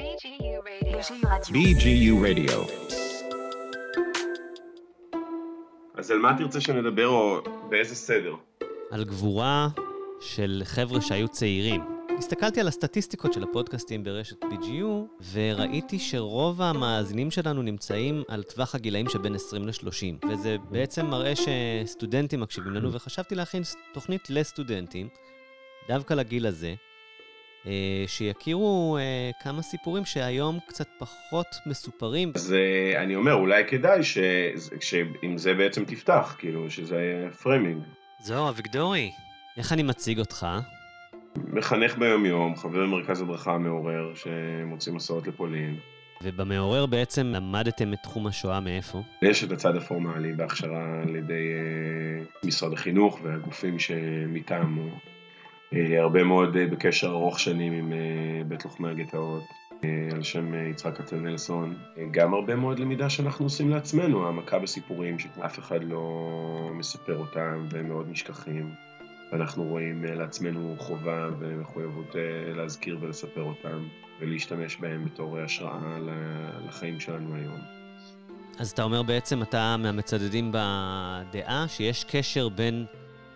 BGU Radio. BGU Radio. אז על מה תרצה שנדבר או באיזה סדר? על גבורה של חבר'ה שהיו צעירים. הסתכלתי על הסטטיסטיקות של הפודקאסטים ברשת BGU, וראיתי שרוב המאזינים שלנו נמצאים על טווח הגילאים שבין 20 ל-30. וזה בעצם מראה שסטודנטים מקשיבים לנו, וחשבתי להכין תוכנית לסטודנטים, דווקא לגיל הזה, שיכירו אה, כמה סיפורים שהיום קצת פחות מסופרים. אז אה, אני אומר, אולי כדאי ש- שעם זה בעצם תפתח, כאילו, שזה framing. זהו, אביגדורי, איך אני מציג אותך? מחנך ביום-יום, חבר במרכז הדרכה המעורר, שמוציא מסעות לפולין. ובמעורר בעצם למדתם את תחום השואה מאיפה? יש את הצד הפורמלי בהכשרה על ידי אה, משרד החינוך והגופים שמטעמו. אה, הרבה מאוד אה, בקשר ארוך שנים עם אה, בית לוחמי הגטאות, על שם יצחק כצנלסון. אה, גם הרבה מאוד למידה שאנחנו עושים לעצמנו, העמקה בסיפורים שאף אחד לא מספר אותם והם מאוד נשכחים. ואנחנו רואים לעצמנו חובה ומחויבות להזכיר ולספר אותם ולהשתמש בהם בתור השראה לחיים שלנו היום. אז אתה אומר בעצם, אתה מהמצדדים בדעה שיש קשר בין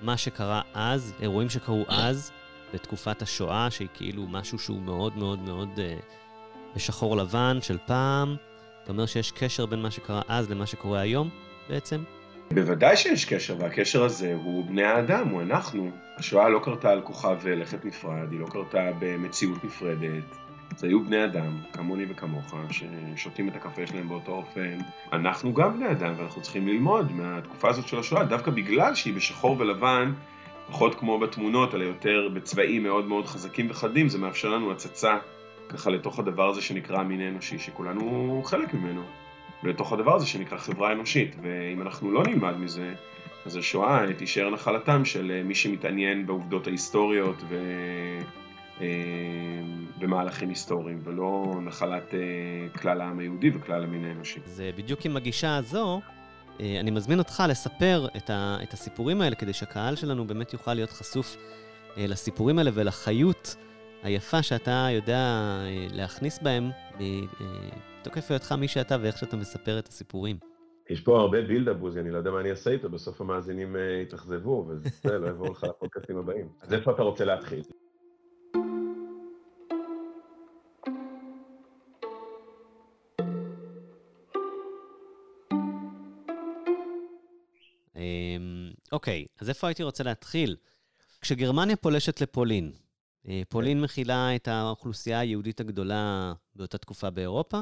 מה שקרה אז, אירועים שקרו אז, בתקופת השואה, שהיא כאילו משהו שהוא מאוד מאוד מאוד אה, בשחור לבן של פעם. אתה אומר שיש קשר בין מה שקרה אז למה שקורה היום, בעצם? בוודאי שיש קשר, והקשר הזה הוא בני האדם, הוא אנחנו. השואה לא קרתה על כוכב לכת נפרד, היא לא קרתה במציאות נפרדת. זה היו בני אדם, כמוני וכמוך, ששותים את הקפה שלהם באותו אופן. אנחנו גם בני אדם, ואנחנו צריכים ללמוד מהתקופה הזאת של השואה, דווקא בגלל שהיא בשחור ולבן, פחות כמו בתמונות, אלא יותר בצבעים מאוד מאוד חזקים וחדים, זה מאפשר לנו הצצה ככה לתוך הדבר הזה שנקרא מין אנושי, שכולנו חלק ממנו. ולתוך הדבר הזה שנקרא חברה אנושית, ואם אנחנו לא נלמד מזה, אז השואה תישאר נחלתם של מי שמתעניין בעובדות ההיסטוריות ו... אה, במהלכים היסטוריים, ולא נחלת אה, כלל העם היהודי וכלל המין האנושי. אז אה, בדיוק עם הגישה הזו, אה, אני מזמין אותך לספר את, ה, את הסיפורים האלה, כדי שהקהל שלנו באמת יוכל להיות חשוף לסיפורים האלה ולחיות היפה שאתה יודע להכניס בהם מתוקף היותך מי שאתה ואיך שאתה מספר את הסיפורים. יש פה הרבה בילדה בוזי, אני לא יודע מה אני אעשה איתו, בסוף המאזינים יתאכזבו, וזה לא יבואו לך לפודקאסטים הבאים. אז איפה אתה רוצה להתחיל? אוקיי, אז איפה הייתי רוצה להתחיל? כשגרמניה פולשת לפולין, אה, פולין מכילה את האוכלוסייה היהודית הגדולה באותה תקופה באירופה,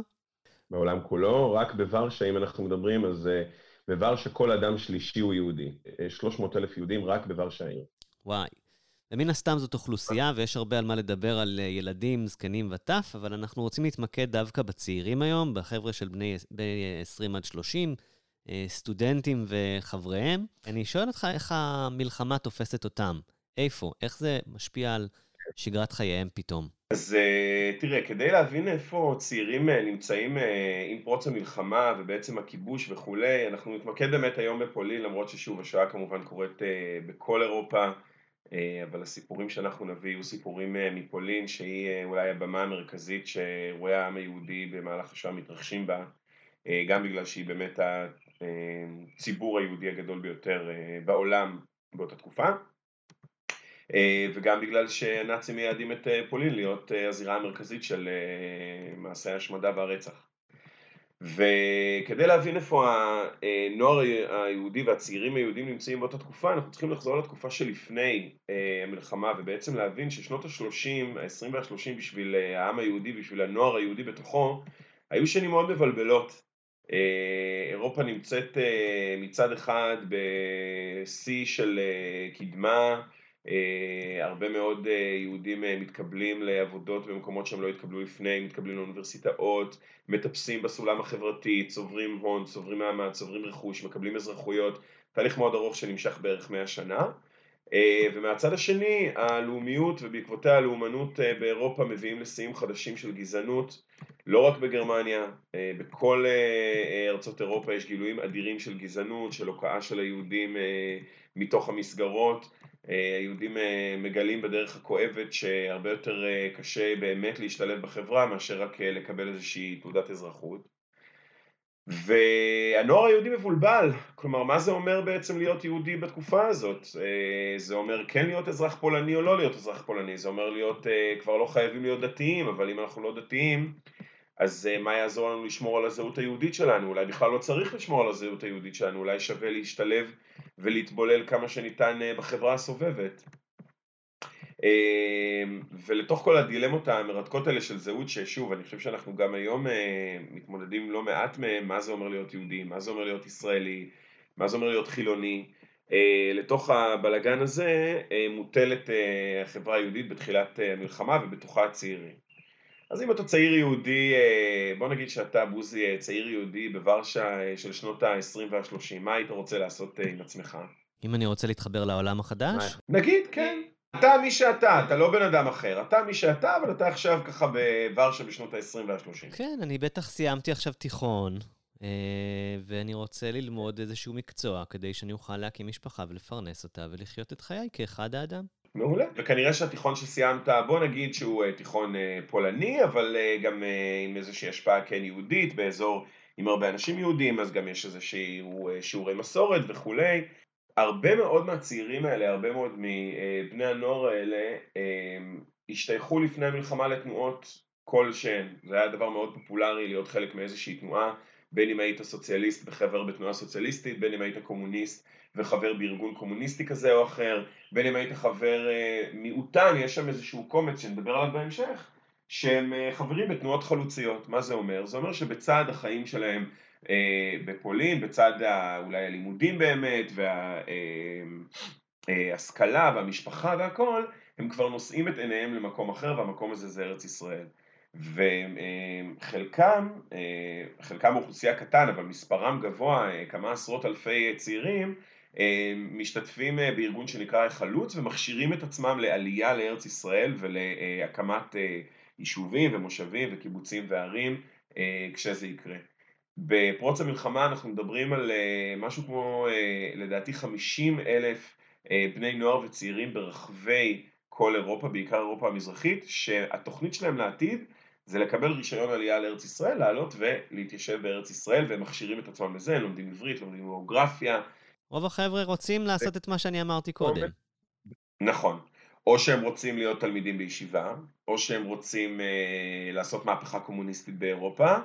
בעולם כולו, רק בוורשה, אם אנחנו מדברים, אז אה, בוורשה כל אדם שלישי הוא יהודי. 300 אלף יהודים רק בוורשה העיר. וואי. ומן הסתם זאת אוכלוסייה, ויש הרבה על מה לדבר על אה, ילדים, זקנים וטף, אבל אנחנו רוצים להתמקד דווקא בצעירים היום, בחבר'ה של בני, בני 20 עד 30, אה, סטודנטים וחבריהם. אני שואל אותך איך המלחמה תופסת אותם. איפה? איך זה משפיע על שגרת חייהם פתאום? אז uh, תראה, כדי להבין איפה צעירים uh, נמצאים עם פרוץ המלחמה ובעצם הכיבוש וכולי, אנחנו נתמקד באמת היום בפולין, למרות ששוב השואה כמובן קורית בכל אירופה, אבל הסיפורים שאנחנו נביא יהיו סיפורים מפולין, שהיא אולי הבמה המרכזית שאירועי העם היהודי במהלך השואה מתרחשים בה, גם בגלל שהיא באמת הציבור היהודי הגדול ביותר uh, בעולם באותה תקופה. וגם בגלל שהנאצים מייעדים את פולין להיות הזירה המרכזית של מעשי ההשמדה והרצח. וכדי להבין איפה הנוער היהודי והצעירים היהודים נמצאים באותה תקופה, אנחנו צריכים לחזור לתקופה שלפני המלחמה ובעצם להבין ששנות ה-30, ה-20 וה-30 בשביל העם היהודי, בשביל הנוער היהודי בתוכו, היו שנים מאוד מבלבלות. אירופה נמצאת מצד אחד בשיא של קדמה, Uh, הרבה מאוד יהודים מתקבלים לעבודות במקומות שהם לא התקבלו לפני, מתקבלים לאוניברסיטאות, מטפסים בסולם החברתי, צוברים הון, צוברים מעמד, צוברים רכוש, מקבלים אזרחויות, תהליך מאוד ארוך שנמשך בערך 100 שנה. Uh, ומהצד השני, הלאומיות ובעקבותיה הלאומנות uh, באירופה מביאים לשיאים חדשים של גזענות, לא רק בגרמניה, uh, בכל ארצות אירופה יש גילויים אדירים של גזענות, של הוקעה של היהודים מתוך המסגרות. היהודים מגלים בדרך הכואבת שהרבה יותר קשה באמת להשתלב בחברה מאשר רק לקבל איזושהי תעודת אזרחות. והנוער היהודי מבולבל, כלומר מה זה אומר בעצם להיות יהודי בתקופה הזאת? אה, זה אומר כן להיות אזרח פולני או לא להיות אזרח פולני, זה אומר להיות, אה, כבר לא חייבים להיות דתיים, אבל אם אנחנו לא דתיים, אז אה, מה יעזור לנו לשמור על הזהות היהודית שלנו? אולי בכלל לא צריך לשמור על הזהות היהודית שלנו, אולי שווה להשתלב ולהתבולל כמה שניתן בחברה הסובבת. אמ, ולתוך כל הדילמות המרתקות האלה של זהות, ששוב, אני חושב שאנחנו גם היום אה, מתמודדים לא מעט מהם, מה זה אומר להיות יהודי, מה זה אומר להיות ישראלי, מה זה אומר להיות חילוני. אה, לתוך הבלגן הזה אה, מוטלת החברה היהודית בתחילת המלחמה ובתוכה הצעירים. אז אם אתה צעיר יהודי, בוא נגיד שאתה בוזי צעיר יהודי בוורשה של שנות ה-20 וה-30, מה היית רוצה לעשות עם עצמך? אם אני רוצה להתחבר לעולם החדש? נגיד, כן. אתה מי שאתה, אתה לא בן אדם אחר. אתה מי שאתה, אבל אתה עכשיו ככה בוורשה בשנות ה-20 וה-30. כן, אני בטח סיימתי עכשיו תיכון, אה, ואני רוצה ללמוד איזשהו מקצוע כדי שאני אוכל להקים משפחה ולפרנס אותה ולחיות את חיי כאחד האדם. מעולה. וכנראה שהתיכון שסיימת, בוא נגיד שהוא אה, תיכון אה, פולני, אבל גם עם איזושהי השפעה כן יהודית, באזור עם הרבה אנשים יהודים, אז גם יש איזשהו שיעורי מסורת וכולי. הרבה מאוד מהצעירים האלה, הרבה מאוד מבני הנוער האלה, השתייכו לפני המלחמה לתנועות כלשהן. זה היה דבר מאוד פופולרי להיות חלק מאיזושהי תנועה, בין אם היית סוציאליסט וחבר בתנועה סוציאליסטית, בין אם היית קומוניסט וחבר בארגון קומוניסטי כזה או אחר, בין אם היית חבר אה, מיעוטן, יש שם איזשהו קומץ שנדבר עליו בהמשך, שהם אה, חברים בתנועות חלוציות. מה זה אומר? זה אומר שבצד החיים שלהם בפולין, בצד אולי הלימודים באמת, וההשכלה אה, והמשפחה והכל, הם כבר נושאים את עיניהם למקום אחר, והמקום הזה זה ארץ ישראל. וחלקם, אה, חלקם אוכלוסייה קטן, אבל מספרם גבוה, כמה עשרות אלפי צעירים, משתתפים בארגון שנקרא חלוץ ומכשירים את עצמם לעלייה לארץ ישראל ולהקמת יישובים ומושבים וקיבוצים וערים כשזה יקרה. בפרוץ המלחמה אנחנו מדברים על אה, משהו כמו אה, לדעתי 50 אלף אה, בני נוער וצעירים ברחבי כל אירופה, בעיקר אירופה המזרחית, שהתוכנית שלהם לעתיד זה לקבל רישיון עלייה לארץ ישראל, לעלות ולהתיישב בארץ ישראל, והם מכשירים את עצמם לזה, הם לומדים עברית, לומדים גיאוגרפיה. רוב החבר'ה רוצים לעשות את מה שאני אמרתי קודם. נכון. או שהם רוצים להיות תלמידים בישיבה, או שהם רוצים אה, לעשות מהפכה קומוניסטית באירופה, אה,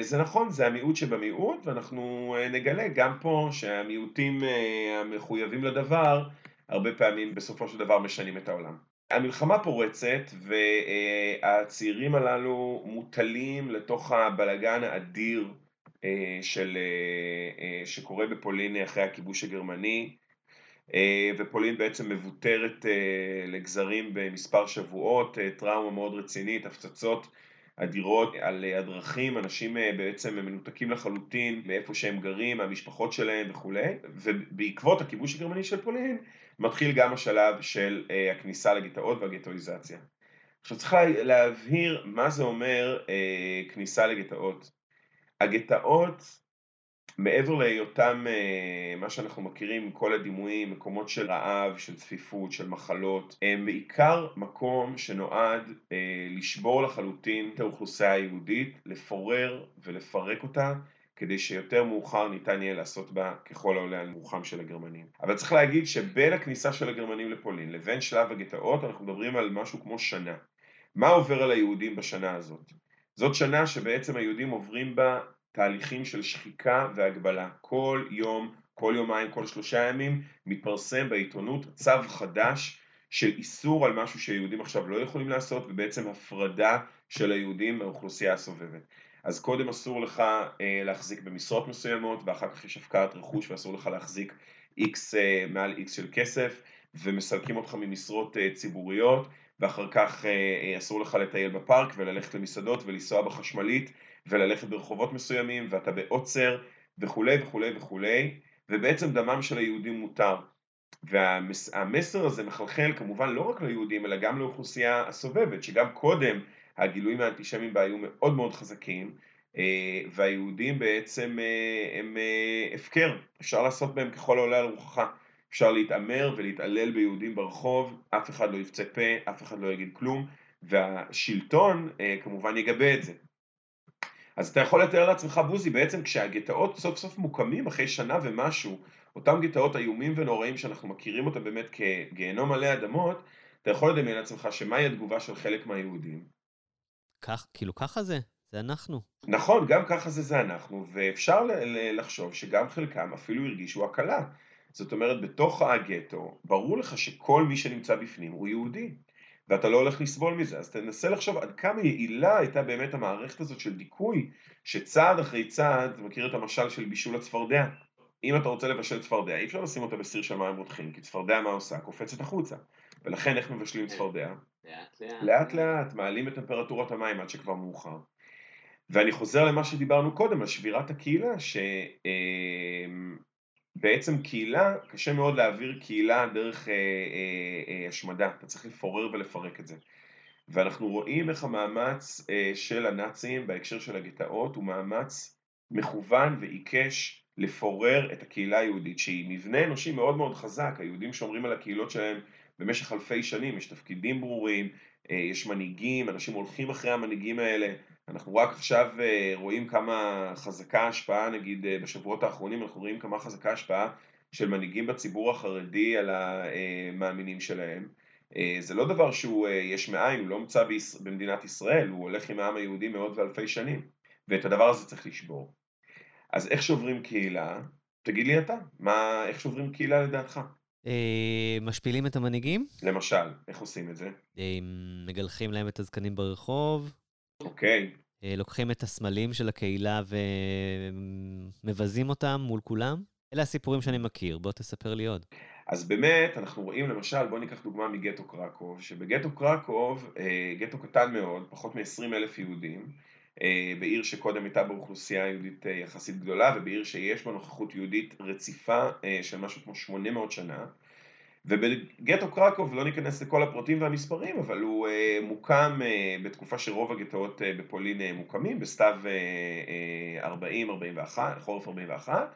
זה נכון, זה המיעוט שבמיעוט, ואנחנו אה, נגלה גם פה שהמיעוטים אה, המחויבים לדבר, הרבה פעמים בסופו של דבר משנים את העולם. המלחמה פורצת והצעירים הללו מוטלים לתוך הבלגן האדיר של, שקורה בפולין אחרי הכיבוש הגרמני ופולין בעצם מבוטרת לגזרים במספר שבועות, טראומה מאוד רצינית, הפצצות אדירות על הדרכים, אנשים אה, בעצם מנותקים לחלוטין מאיפה שהם גרים, מהמשפחות שלהם וכולי, ובעקבות הכיבוש הגרמני של פולין מתחיל גם השלב של אה, הכניסה לגטאות והגטואיזציה. עכשיו צריך להבהיר מה זה אומר אה, כניסה לגטאות. הגטאות מעבר להיותם אה, מה שאנחנו מכירים, כל הדימויים, מקומות של רעב, של צפיפות, של מחלות, הם בעיקר מקום שנועד אה, לשבור לחלוטין את האוכלוסייה היהודית, לפורר ולפרק אותה, כדי שיותר מאוחר ניתן יהיה לעשות בה ככל העולה על רוחם של הגרמנים. אבל צריך להגיד שבין הכניסה של הגרמנים לפולין לבין שלב הגטאות אנחנו מדברים על משהו כמו שנה. מה עובר על היהודים בשנה הזאת? זאת שנה שבעצם היהודים עוברים בה תהליכים של שחיקה והגבלה. כל יום, כל יומיים, כל שלושה ימים מתפרסם בעיתונות צו חדש של איסור על משהו שהיהודים עכשיו לא יכולים לעשות ובעצם הפרדה של היהודים מהאוכלוסייה הסובבת. אז קודם אסור לך אה, להחזיק במשרות מסוימות ואחר כך יש הפקעת רכוש ואסור לך להחזיק x אה, מעל x של כסף ומסלקים אותך ממשרות אה, ציבוריות ואחר כך אה, אה, אסור לך לטייל בפארק וללכת למסעדות ולנסוע בחשמלית וללכת ברחובות מסוימים ואתה בעוצר וכולי וכולי וכולי ובעצם דמם של היהודים מותר. והמסר הזה מחלחל כמובן לא רק ליהודים אלא גם לאוכלוסייה הסובבת שגם קודם הגילויים האנטישמיים בה היו מאוד מאוד חזקים אה, והיהודים בעצם הם הפקר, אפשר לעשות בהם ככל העולה על רוחך. אפשר להתעמר ולהתעלל ביהודים ברחוב, אף אחד לא יפצה פה, אף אחד לא יגיד כלום, והשלטון אה, כמובן יגבה את זה. אז אתה יכול לתאר לעצמך בוזי, בעצם כשהגטאות סוף סוף מוקמים אחרי שנה ומשהו, אותם גטאות איומים ונוראים שאנחנו מכירים אותם באמת כגיהנום מלא אדמות, אתה יכול לדמיין לעצמך שמהי התגובה של חלק מהיהודים. כך, כאילו ככה זה, זה אנחנו. נכון, גם ככה זה זה אנחנו, ואפשר לחשוב שגם חלקם אפילו הרגישו הקלה. זאת אומרת, בתוך הגטו, ברור לך שכל מי שנמצא בפנים הוא יהודי. ואתה לא הולך לסבול מזה, אז תנסה לחשוב עד כמה יעילה הייתה באמת המערכת הזאת של דיכוי, שצעד אחרי צעד, אתה מכיר את המשל של בישול הצפרדע? אם אתה רוצה לבשל צפרדע, אי אפשר לשים אותה בסיר של מים רותחים, כי צפרדע מה עושה? קופצת החוצה. ולכן איך מבשלים כן. צפרדע? לאט לאט. לאט לאט, מעלים את טמפרטורת המים עד שכבר מאוחר. ואני חוזר למה שדיברנו קודם, על שבירת הקהילה, ש... בעצם קהילה, קשה מאוד להעביר קהילה דרך אה, אה, אה, השמדה, אתה צריך לפורר ולפרק את זה. ואנחנו רואים איך המאמץ אה, של הנאצים בהקשר של הגטאות הוא מאמץ מכוון ועיקש לפורר את הקהילה היהודית, שהיא מבנה אנושי מאוד מאוד חזק, היהודים שומרים על הקהילות שלהם במשך אלפי שנים, יש תפקידים ברורים, אה, יש מנהיגים, אנשים הולכים אחרי המנהיגים האלה, אנחנו רק עכשיו אה, רואים כמה חזקה השפעה, נגיד אה, בשבועות האחרונים אנחנו רואים כמה חזקה השפעה של מנהיגים בציבור החרדי על המאמינים שלהם. זה לא דבר שהוא יש מאין, הוא לא הומצא במדינת ישראל, הוא הולך עם העם היהודי מאות ואלפי שנים, ואת הדבר הזה צריך לשבור. אז איך שוברים קהילה? תגיד לי אתה, מה, איך שוברים קהילה לדעתך? אה, משפילים את המנהיגים? למשל, איך עושים את זה? אה, מגלחים להם את הזקנים ברחוב. אוקיי. אה, לוקחים את הסמלים של הקהילה ומבזים אותם מול כולם. אלה הסיפורים שאני מכיר, בוא תספר לי עוד. אז באמת, אנחנו רואים למשל, בוא ניקח דוגמה מגטו קרקוב, שבגטו קרקוב, גטו קטן מאוד, פחות מ-20 אלף יהודים, בעיר שקודם הייתה באוכלוסייה יהודית יחסית גדולה, ובעיר שיש בה נוכחות יהודית רציפה של משהו כמו 800 שנה. ובגטו קרקוב, לא ניכנס לכל הפרטים והמספרים, אבל הוא uh, מוקם uh, בתקופה שרוב הגטאות uh, בפולין uh, מוקמים, בסתיו uh, 40-41, חורף 41,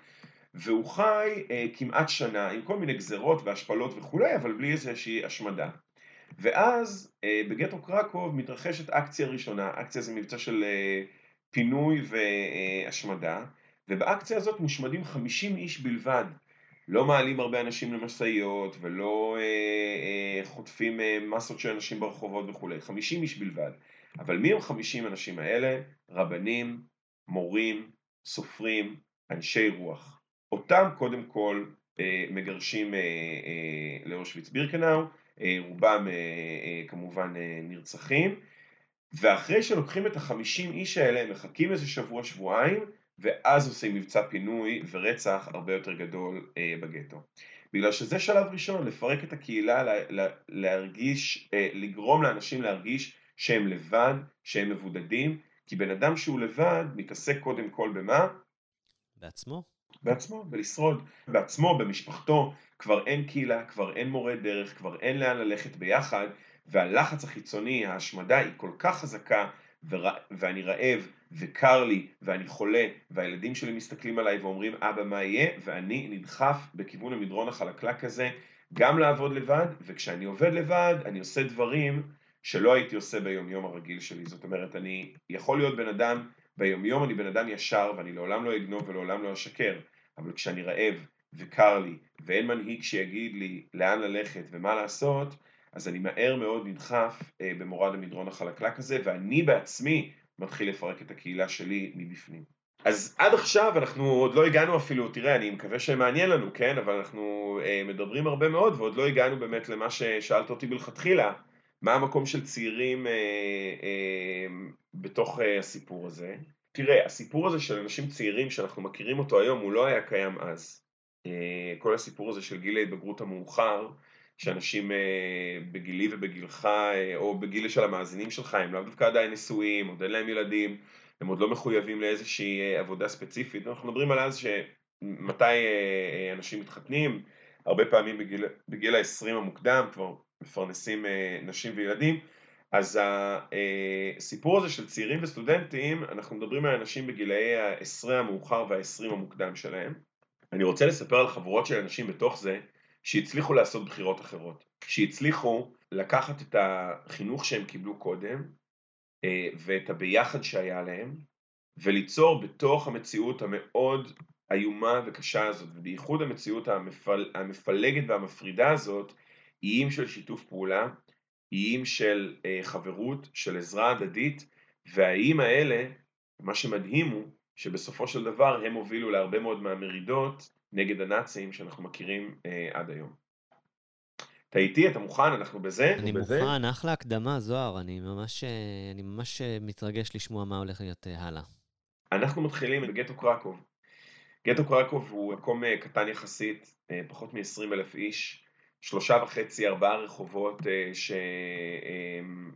והוא חי uh, כמעט שנה עם כל מיני גזרות והשפלות וכולי, אבל בלי איזושהי השמדה. ואז uh, בגטו קרקוב מתרחשת אקציה ראשונה, אקציה זה מבצע של uh, פינוי והשמדה, ובאקציה הזאת מושמדים 50 איש בלבד. לא מעלים הרבה אנשים למשאיות ולא אה, אה, חוטפים אה, מסות של אנשים ברחובות וכולי, 50 איש בלבד. אבל מי הם 50 אנשים האלה? רבנים, מורים, סופרים, אנשי רוח. אותם קודם כל אה, מגרשים אה, אה, לאושוויץ בירקנאו, אה, רובם אה, אה, כמובן אה, נרצחים, ואחרי שלוקחים את החמישים איש האלה, מחכים איזה שבוע, שבועיים, ואז עושים מבצע פינוי ורצח הרבה יותר גדול אה, בגטו. בגלל שזה שלב ראשון, לפרק את הקהילה, לה, לה, להרגיש, אה, לגרום לאנשים להרגיש שהם לבד, שהם מבודדים, כי בן אדם שהוא לבד מתעסק קודם כל במה? בעצמו. בעצמו, ולשרוד. בעצמו, במשפחתו, כבר אין קהילה, כבר אין מורה דרך, כבר אין לאן ללכת ביחד, והלחץ החיצוני, ההשמדה היא כל כך חזקה, ואני רעב, וקר לי, ואני חולה, והילדים שלי מסתכלים עליי ואומרים אבא מה יהיה, ואני נדחף בכיוון המדרון החלקלק הזה, גם לעבוד לבד, וכשאני עובד לבד אני עושה דברים שלא הייתי עושה ביומיום הרגיל שלי, זאת אומרת אני יכול להיות בן אדם, ביומיום אני בן אדם ישר ואני לעולם לא אגנוב ולעולם לא אשקר, אבל כשאני רעב וקר לי ואין מנהיג שיגיד לי לאן ללכת ומה לעשות, אז אני מהר מאוד נדחף אה, במורד המדרון החלקלק הזה, ואני בעצמי מתחיל לפרק את הקהילה שלי מבפנים. אז עד עכשיו אנחנו עוד לא הגענו אפילו, תראה, אני מקווה שמעניין לנו, כן? אבל אנחנו אה, מדברים הרבה מאוד ועוד לא הגענו באמת למה ששאלת אותי מלכתחילה, מה המקום של צעירים אה, אה, בתוך אה, הסיפור הזה. תראה, הסיפור הזה של אנשים צעירים שאנחנו מכירים אותו היום, הוא לא היה קיים אז. אה, כל הסיפור הזה של גיל ההתבגרות המאוחר, שאנשים אה, בגילי ובגילך, אה, או בגיל של המאזינים שלך, הם לאו דווקא עדיין נשואים, עוד אין להם ילדים, הם עוד לא מחויבים לאיזושהי אה, עבודה ספציפית. אנחנו מדברים על אז שמתי אנשים מתחתנים, הרבה פעמים בגיל, בגיל ה-20 המוקדם, כבר מפרנסים נשים וילדים, אז הסיפור הזה של צעירים וסטודנטים, אנחנו מדברים על אנשים בגילאי ה-10 המאוחר וה-20 המוקדם שלהם. אני רוצה לספר על חבורות של אנשים בתוך זה, שהצליחו לעשות בחירות אחרות, שהצליחו לקחת את החינוך שהם קיבלו קודם אה, ואת הביחד שהיה להם וליצור בתוך המציאות המאוד איומה וקשה הזאת, ובייחוד המציאות המפל... המפלגת והמפרידה הזאת, איים של שיתוף פעולה, איים של אה, חברות, של עזרה הדדית, והאיים האלה, מה שמדהים הוא שבסופו של דבר הם הובילו להרבה מאוד מהמרידות נגד הנאצים שאנחנו מכירים אה, עד היום. אתה איתי? אתה מוכן? אנחנו בזה? אני בזה? מוכן, אחלה הקדמה, זוהר. אני ממש, אה, אני ממש אה, מתרגש לשמוע מה הולך להיות אה, הלאה. אנחנו מתחילים בגטו קרקוב. גטו קרקוב הוא מקום קטן יחסית, פחות מ-20 אלף איש, שלושה וחצי, ארבעה רחובות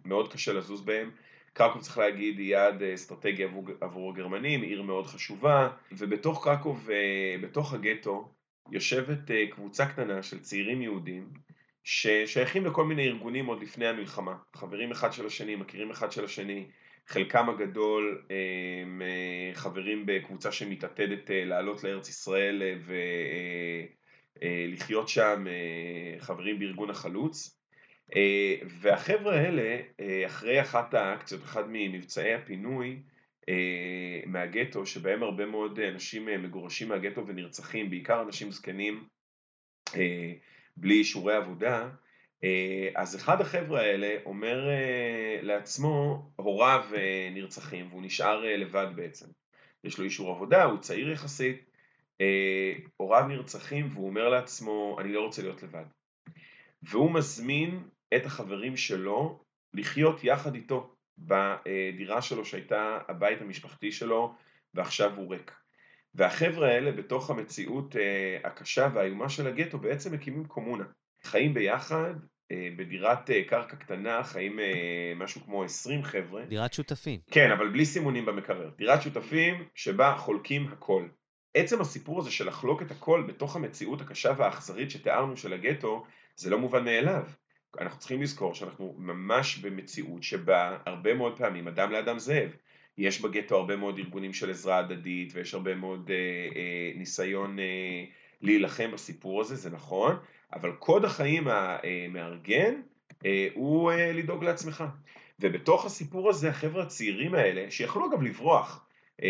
שמאוד קשה לזוז בהם. קרקוב צריך להגיד היא יעד אסטרטגי עבור, עבור הגרמנים, עיר מאוד חשובה, ובתוך קרקוב, בתוך הגטו, יושבת קבוצה קטנה של צעירים יהודים ששייכים לכל מיני ארגונים עוד לפני המלחמה, חברים אחד של השני, מכירים אחד של השני, חלקם הגדול הם חברים בקבוצה שמתעתדת לעלות לארץ ישראל ולחיות שם, חברים בארגון החלוץ. והחבר'ה האלה, אחרי אחת האקציות, אחד ממבצעי הפינוי מהגטו, שבהם הרבה מאוד אנשים מגורשים מהגטו ונרצחים, בעיקר אנשים זקנים בלי אישורי עבודה, אה, אז אחד החבר'ה האלה אומר אה, לעצמו, הוריו אה, נרצחים והוא נשאר לבד בעצם. יש לו אישור עבודה, הוא צעיר יחסית, הוריו נרצחים והוא אומר לעצמו, אני לא רוצה להיות לבד. והוא מזמין את החברים שלו לחיות יחד איתו בדירה שלו שהייתה הבית המשפחתי שלו ועכשיו הוא ריק. והחבר'ה האלה בתוך המציאות הקשה והאיומה של הגטו בעצם מקימים קומונה. חיים ביחד, אה, בדירת אה, קרקע קטנה, חיים אה, משהו כמו 20 חבר'ה. דירת שותפים. כן, אבל בלי סימונים במקרר. דירת שותפים שבה חולקים הכל. עצם הסיפור הזה של לחלוק את הכל בתוך המציאות הקשה והאכזרית שתיארנו של הגטו, זה לא מובן מאליו. אנחנו צריכים לזכור שאנחנו ממש במציאות שבה הרבה מאוד פעמים אדם לאדם זאב. יש בגטו הרבה מאוד ארגונים של עזרה הדדית ויש הרבה מאוד אה, אה, ניסיון אה, להילחם בסיפור הזה, זה נכון, אבל קוד החיים המארגן אה, הוא אה, לדאוג לעצמך. ובתוך הסיפור הזה החבר'ה הצעירים האלה, שיכלו אגב לברוח, אה,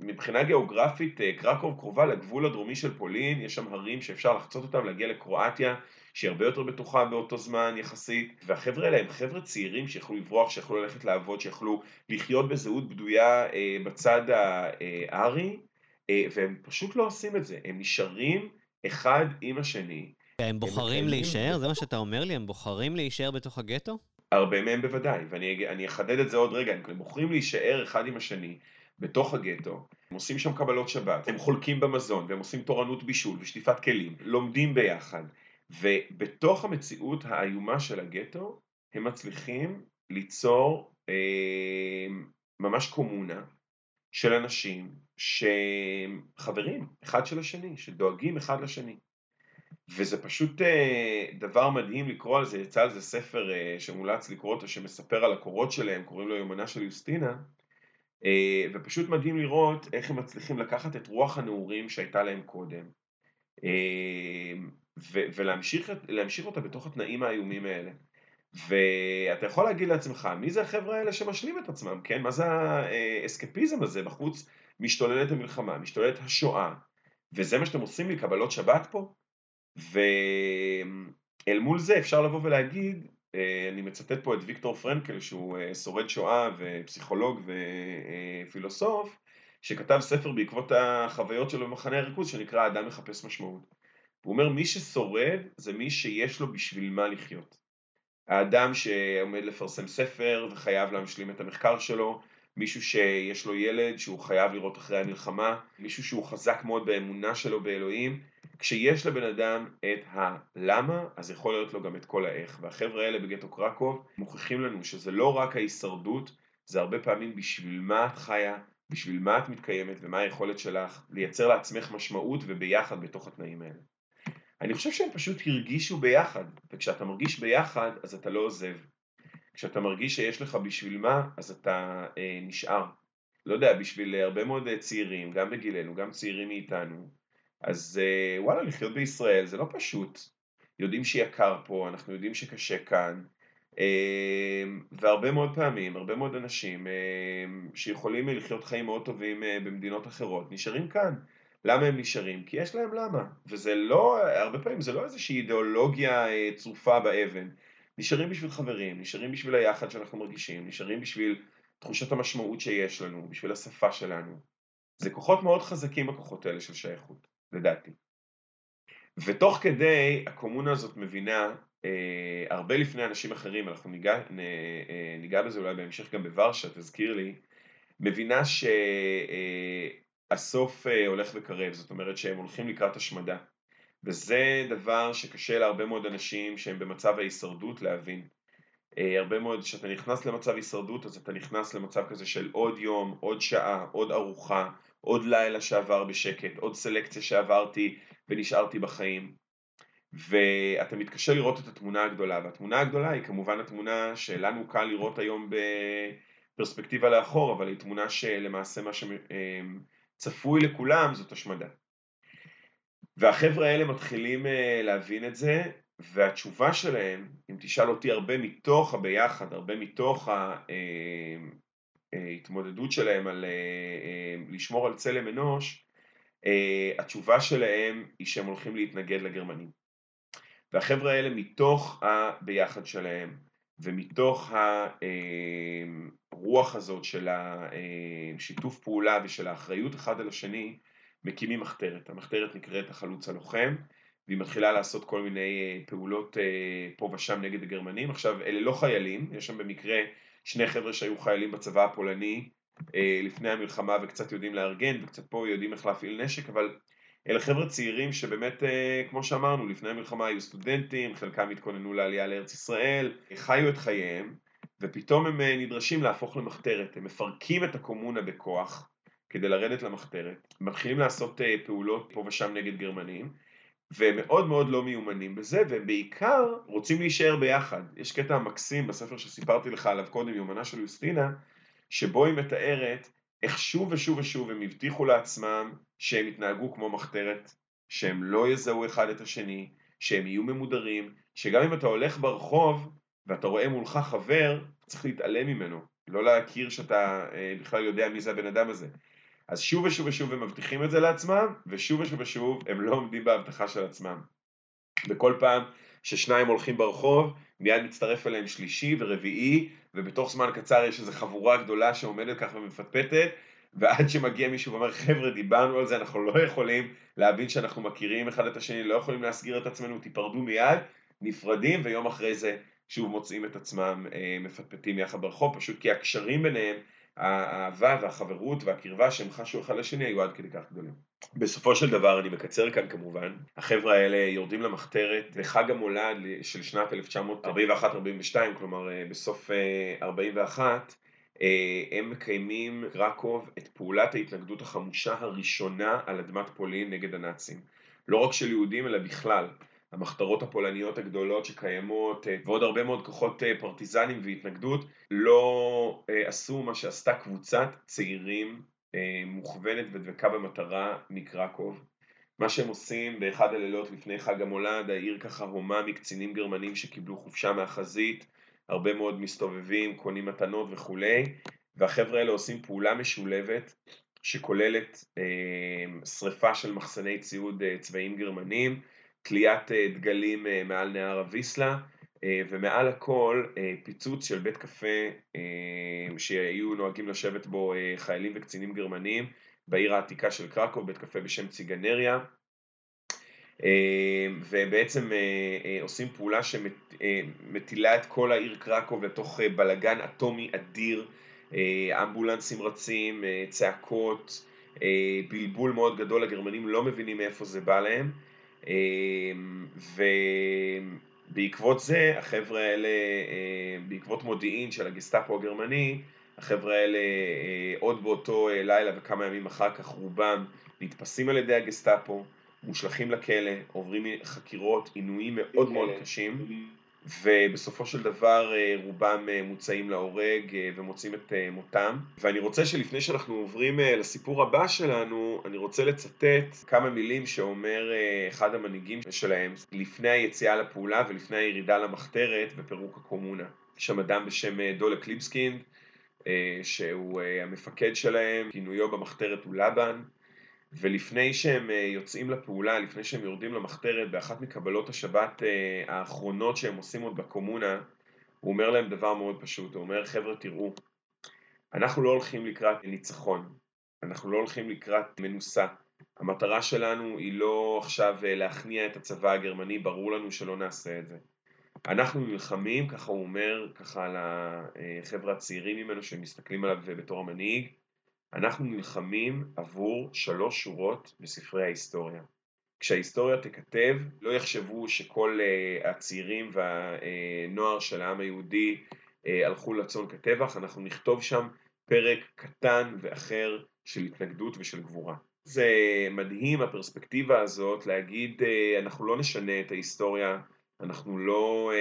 מבחינה גיאוגרפית קרקוב קרובה לגבול הדרומי של פולין, יש שם הרים שאפשר לחצות אותם, להגיע לקרואטיה, שהיא הרבה יותר בטוחה באותו זמן יחסית, והחבר'ה האלה הם חבר'ה צעירים שיכלו לברוח, שיכלו ללכת לעבוד, שיכלו לחיות בזהות בדויה בצד הארי, והם פשוט לא עושים את זה, הם נשארים אחד עם השני. הם בוחרים להישאר? זה מה שאתה אומר לי? הם בוחרים להישאר בתוך הגטו? הרבה מהם בוודאי, ואני אחדד את זה עוד רגע, הם בוחרים להישאר אחד עם השני בתוך הגטו, הם עושים שם קבלות שבת, הם חולקים במזון, והם עושים תורנות בישול ושטיפת כלים, לומדים ביחד, ובתוך המציאות האיומה של הגטו, הם מצליחים ליצור אה, ממש קומונה של אנשים שהם חברים אחד של השני, שדואגים אחד לשני. וזה פשוט אה, דבר מדהים לקרוא על זה, יצא על זה ספר אה, שמולץ לקרוא אותו שמספר על הקורות שלהם, קוראים לו יומנה של יוסטינה, אה, ופשוט מדהים לראות איך הם מצליחים לקחת את רוח הנעורים שהייתה להם קודם, ולהמשיך אותה בתוך התנאים האיומים האלה. ואתה יכול להגיד לעצמך, מי זה החבר'ה האלה שמשלים את עצמם, כן? מה זה האסקפיזם הזה בחוץ? משתוללת המלחמה, משתוללת השואה, וזה מה שאתם עושים לי, שבת פה? ואל מול זה אפשר לבוא ולהגיד, אה, אני מצטט פה את ויקטור פרנקל שהוא אה, שורד שואה ופסיכולוג ופילוסוף, שכתב ספר בעקבות החוויות שלו במחנה הריכוז שנקרא האדם מחפש משמעות. הוא אומר מי ששורד זה מי שיש לו בשביל מה לחיות. האדם שעומד לפרסם ספר וחייב להשלים את המחקר שלו, מישהו שיש לו ילד שהוא חייב לראות אחרי המלחמה, מישהו שהוא חזק מאוד באמונה שלו באלוהים, כשיש לבן אדם את הלמה, אז יכול להיות לו גם את כל האיך. והחבר'ה האלה בגטו קרקוב מוכיחים לנו שזה לא רק ההישרדות, זה הרבה פעמים בשביל מה את חיה, בשביל מה את מתקיימת ומה היכולת שלך לייצר לעצמך משמעות וביחד בתוך התנאים האלה. אני חושב שהם פשוט הרגישו ביחד, וכשאתה מרגיש ביחד אז אתה לא עוזב. כשאתה מרגיש שיש לך בשביל מה, אז אתה אה, נשאר. לא יודע, בשביל הרבה מאוד צעירים, גם בגילנו, גם צעירים מאיתנו, אז אה, וואלה, לחיות בישראל זה לא פשוט. יודעים שיקר פה, אנחנו יודעים שקשה כאן, אה, והרבה מאוד פעמים, הרבה מאוד אנשים אה, שיכולים לחיות חיים מאוד טובים במדינות אחרות, נשארים כאן. למה הם נשארים? כי יש להם למה. וזה לא, הרבה פעמים זה לא איזושהי אידיאולוגיה צרופה באבן. נשארים בשביל חברים, נשארים בשביל היחד שאנחנו מרגישים, נשארים בשביל תחושת המשמעות שיש לנו, בשביל השפה שלנו. זה כוחות מאוד חזקים הכוחות האלה של שייכות, לדעתי. ותוך כדי הקומונה הזאת מבינה אה, הרבה לפני אנשים אחרים, אנחנו ניגע, נ, אה, ניגע בזה אולי בהמשך גם בוורשה, תזכיר לי, מבינה שהסוף אה, אה, הולך וקרב, זאת אומרת שהם הולכים לקראת השמדה. וזה דבר שקשה להרבה מאוד אנשים שהם במצב ההישרדות להבין. אה, הרבה מאוד, כשאתה נכנס למצב הישרדות אז אתה נכנס למצב כזה של עוד יום, עוד שעה, עוד ארוחה, עוד לילה שעבר בשקט, עוד סלקציה שעברתי ונשארתי בחיים. ואתה מתקשה לראות את התמונה הגדולה, והתמונה הגדולה היא כמובן התמונה שלנו קל לראות היום בפרספקטיבה לאחור, אבל היא תמונה שלמעשה מה שצפוי לכולם זאת השמדה. והחבר'ה האלה מתחילים אה, להבין את זה, והתשובה שלהם, אם תשאל אותי הרבה מתוך הביחד, הרבה מתוך ההתמודדות אה, שלהם על אה, לשמור על צלם אנוש, התשובה שלהם היא שהם הולכים להתנגד לגרמנים. והחבר'ה האלה מתוך הביחד שלהם ומתוך הרוח הזאת של השיתוף פעולה ושל האחריות אחד על השני, מקימים מחתרת. המחתרת נקראת החלוץ הלוחם, והיא מתחילה לעשות כל מיני אה, פעולות אה, פה ושם נגד הגרמנים. עכשיו, אלה לא חיילים, יש שם במקרה שני חבר'ה שהיו חיילים בצבא הפולני אה, לפני המלחמה וקצת יודעים לארגן, וקצת פה יודעים איך להפעיל נשק, אבל אלה חבר'ה צעירים שבאמת, כמו שאמרנו, לפני המלחמה היו סטודנטים, חלקם התכוננו לעלייה לארץ ישראל, חיו את חייהם, ופתאום הם נדרשים להפוך למחתרת. הם מפרקים את הקומונה בכוח, כדי לרדת למחתרת, מתחילים לעשות אה, פעולות פה ושם נגד גרמנים, והם מאוד מאוד לא מיומנים בזה, והם בעיקר רוצים להישאר ביחד. יש קטע מקסים בספר שסיפרתי לך עליו קודם, יומנה של יוסטינה, שבו היא מתארת איך שוב ושוב ושוב הם הבטיחו לעצמם שהם יתנהגו כמו מחתרת, שהם לא יזהו אחד את השני, שהם יהיו ממודרים, שגם אם אתה הולך ברחוב ואתה רואה מולך חבר, צריך להתעלם ממנו, לא להכיר שאתה אה, בכלל יודע מי זה הבן אדם הזה. אז שוב ושוב ושוב הם מבטיחים את זה לעצמם, ושוב ושוב ושוב הם לא עומדים בהבטחה של עצמם. וכל פעם ששניים הולכים ברחוב, מיד מצטרף אליהם שלישי ורביעי, ובתוך זמן קצר יש איזו חבורה גדולה שעומדת ככה ומפטפטת, ועד שמגיע מישהו ואומר, חבר'ה, דיברנו על זה, אנחנו לא יכולים להבין שאנחנו מכירים אחד את השני, לא יכולים להסגיר את עצמנו, תיפרדו מיד, נפרדים, ויום אחרי זה שוב מוצאים את עצמם אה, מפטפטים יחד ברחוב, פשוט כי הקשרים ביניהם האהבה והחברות והקרבה שהם חשו אחד לשני היו עד כדי כך גדולים. בסופו של דבר, אני מקצר כאן כמובן, החבר'ה האלה יורדים למחתרת בחג המולד של שנת 1941-42, כלומר אה, בסוף 41, אה, אה, הם מקיימים קרקוב את פעולת ההתנגדות החמושה הראשונה על אדמת פולין נגד הנאצים. לא רק של יהודים אלא בכלל. המחתרות הפולניות הגדולות שקיימות אה, ועוד הרבה מאוד כוחות אה, פרטיזנים והתנגדות לא אה, עשו מה שעשתה קבוצת צעירים מוכוונת ודבקה במטרה מקרקוב. מה שהם עושים באחד הלילות לפני חג המולד, העיר ככה הומה מקצינים גרמנים שקיבלו חופשה מהחזית, הרבה מאוד מסתובבים, קונים מתנות וכולי, והחבר'ה האלה עושים פעולה משולבת שכוללת אה, שריפה של מחסני ציוד אה, צבאיים גרמנים, תליית אה, דגלים אה, מעל נהר הוויסלה, אה, ומעל הכל פיצוץ של בית קפה שהיו נוהגים לשבת בו חיילים וקצינים גרמנים בעיר העתיקה של קרקוב, בית קפה בשם ציגנריה, ובעצם עושים פעולה שמטילה את כל העיר קרקוב לתוך בלגן אטומי אדיר, אמבולנסים רצים, צעקות, בלבול מאוד גדול, הגרמנים לא מבינים מאיפה זה בא להם. אמ, ובעקבות זה החבר'ה האלה, אה, בעקבות מודיעין של הגסטאפו הגרמני, החבר'ה האלה אה, עוד באותו אה, לילה וכמה ימים אחר כך רובם נתפסים על ידי הגסטאפו, מושלכים לכלא, עוברים חקירות, עינויים מאוד מאוד קשים. ובסופו של דבר רובם מוצאים להורג ומוצאים את מותם. ואני רוצה שלפני שאנחנו עוברים לסיפור הבא שלנו, אני רוצה לצטט כמה מילים שאומר אחד המנהיגים שלהם לפני היציאה לפעולה ולפני הירידה למחתרת ופירוק הקומונה. יש שם אדם בשם דולה קליבסקינד, שהוא המפקד שלהם, כינויו במחתרת הוא לבן. ולפני שהם אה, יוצאים לפעולה, לפני שהם יורדים למחתרת, באחת מקבלות השבת אה, האחרונות שהם עושים עוד בקומונה, הוא אומר להם דבר מאוד פשוט, הוא אומר חבר'ה תראו, אנחנו לא הולכים לקראת ניצחון, אנחנו לא הולכים לקראת מנוסה, המטרה שלנו היא לא עכשיו אה, להכניע את הצבא הגרמני, ברור לנו שלא נעשה את זה. אנחנו נלחמים, ככה הוא אומר, ככה על החבר'ה הצעירים ממנו שמסתכלים עליו בתור המנהיג, אנחנו נלחמים עבור שלוש שורות בספרי ההיסטוריה. כשההיסטוריה תיכתב, לא יחשבו שכל uh, הצעירים והנוער של העם היהודי uh, הלכו לצון כטבח, אנחנו נכתוב שם פרק קטן ואחר של התנגדות ושל גבורה. זה מדהים הפרספקטיבה הזאת להגיד uh, אנחנו לא נשנה את ההיסטוריה, אנחנו לא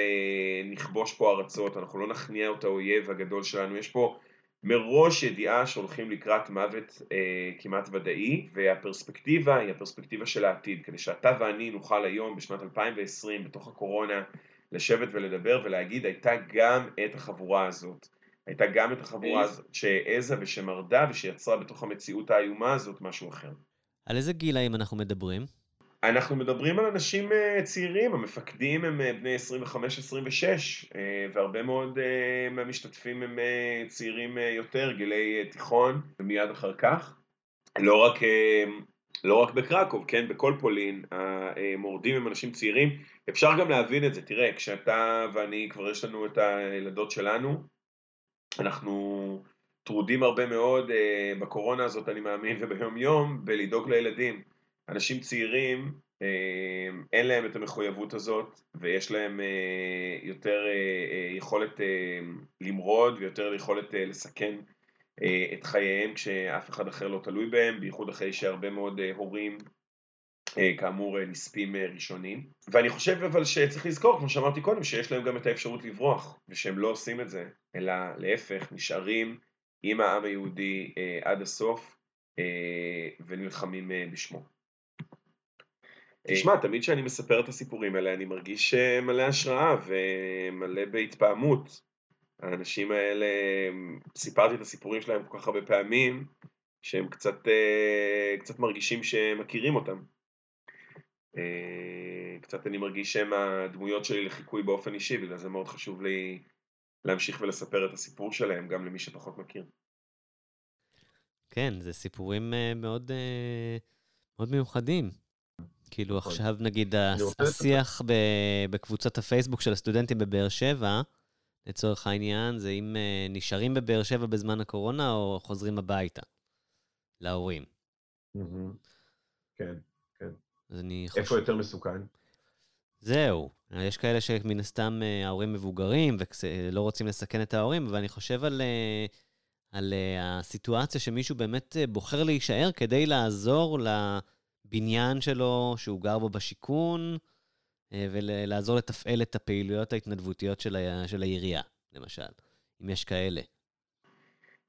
נכבוש פה ארצות, אנחנו לא נכניע את האויב הגדול שלנו, יש פה מראש ידיעה שהולכים לקראת מוות אה, כמעט ודאי והפרספקטיבה היא הפרספקטיבה של העתיד כדי שאתה ואני נוכל היום בשנת 2020 בתוך הקורונה לשבת ולדבר ולהגיד הייתה גם את החבורה הזאת הייתה גם את החבורה הזאת שהעזה ושמרדה ושיצרה בתוך המציאות האיומה הזאת משהו אחר. על איזה גילאים אנחנו מדברים? אנחנו מדברים על אנשים אה, צעירים, המפקדים הם אה, בני 25-26 אה, והרבה מאוד מהמשתתפים הם צעירים יותר, גילי תיכון ומיד אחר כך. לא רק, לא רק בקרקוב, כן, בכל פולין המורדים הם אנשים צעירים, אפשר גם להבין את זה, תראה, כשאתה ואני כבר יש לנו את הילדות שלנו, אנחנו טרודים הרבה מאוד בקורונה הזאת אני מאמין וביום יום בלדאוג לילדים. אנשים צעירים אה, אין להם את המחויבות הזאת ויש להם אה, יותר אה, יכולת למרוד ויותר יכולת לסכן את חייהם כשאף אחד אחר לא תלוי בהם, בייחוד אחרי שהרבה מאוד הורים כאמור נספים ראשונים. ואני חושב אבל שצריך לזכור, כמו שאמרתי קודם, שיש להם גם את האפשרות לברוח, ושהם לא עושים את זה, אלא להפך, נשארים עם העם היהודי עד הסוף ונלחמים בשמו. תשמע, תמיד כשאני מספר את הסיפורים האלה אני מרגיש אה, מלא השראה ומלא בהתפעמות. האנשים האלה, סיפרתי את הסיפורים שלהם כל כך הרבה פעמים, שהם קצת, אה, קצת מרגישים שמכירים אותם. אה, קצת אני מרגיש שהם הדמויות שלי לחיקוי באופן אישי, בגלל זה מאוד חשוב לי להמשיך ולספר את הסיפור שלהם גם למי שפחות מכיר. כן, זה סיפורים מאוד, מאוד מיוחדים. כאילו נכון. עכשיו נגיד השיח בקבוצת הפייסבוק של הסטודנטים בבאר שבע, לצורך העניין, זה אם אה, נשארים בבאר שבע בזמן הקורונה או חוזרים הביתה, להורים. כן, כן. אז אני חושב... איפה יותר מסוכן? זהו, יש כאלה שמן הסתם אה, ההורים מבוגרים ולא רוצים לסכן את ההורים, אבל אני חושב על, אה, על הסיטואציה שמישהו באמת בוחר להישאר כדי לעזור ל... לה... הבניין שלו, שהוא גר בו בשיכון, אה, ולעזור לתפעל את הפעילויות ההתנדבותיות של, ה... של העירייה, למשל, אם יש כאלה.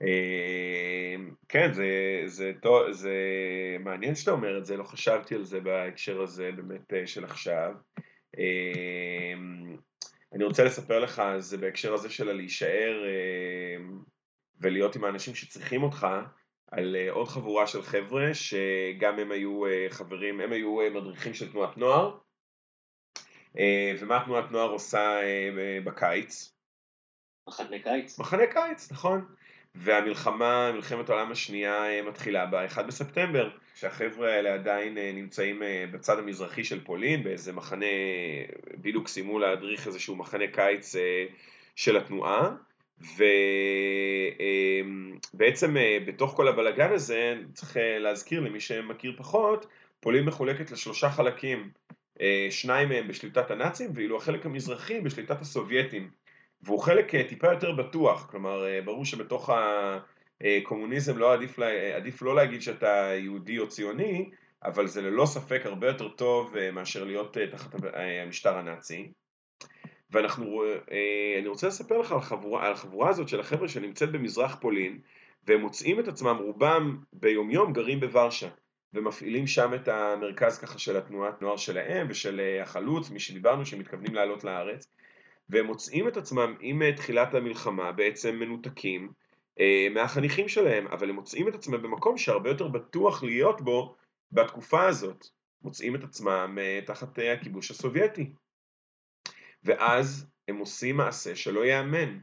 אה, כן, זה, זה, זה, זה מעניין שאתה אומר את זה, לא חשבתי על זה בהקשר הזה באמת אה, של עכשיו. אני רוצה לספר לך זה בהקשר הזה של להישאר ולהיות עם האנשים שצריכים אותך. על אה, עוד חבורה של חבר'ה שגם הם היו אה, חברים, הם היו אה, מדריכים של תנועת נוער ומה תנועת נוער עושה בקיץ? מחנה קיץ. מחנה קיץ, נכון. והמלחמה, מלחמת העולם השנייה מתחילה ב-1 בספטמבר, כשהחבר'ה האלה עדיין נמצאים בצד המזרחי של פולין, באיזה מחנה, בדיוק סיימו להדריך איזשהו מחנה קיץ של התנועה, ובעצם אה, בתוך כל הבלגן הזה, צריך אה, להזכיר למי שמכיר פחות, פולין מחולקת לשלושה חלקים, אה, שניים מהם בשליטת הנאצים, ואילו החלק המזרחי בשליטת הסובייטים, והוא חלק טיפה יותר בטוח, כלומר ברור שבתוך הקומוניזם לא עדיף, עדיף לא להגיד שאתה יהודי או ציוני, אבל זה ללא ספק הרבה יותר טוב מאשר להיות תחת המשטר הנאצי. ואנחנו, אה, אני רוצה לספר לך על החבורה, על החבורה הזאת של החבר'ה שנמצאת במזרח פולין, והם מוצאים את עצמם, רובם ביומיום גרים בוורשה, ומפעילים שם את המרכז ככה של התנועת נוער שלהם ושל אה, החלוץ, מי שדיברנו, שמתכוונים לעלות לארץ, והם מוצאים את עצמם עם אה, תחילת המלחמה בעצם מנותקים מהחניכים שלהם, אבל הם מוצאים את עצמם במקום שהרבה יותר בטוח להיות בו בתקופה הזאת, מוצאים את עצמם תחת הכיבוש הסובייטי. ואז הם עושים מעשה שלא ייאמן,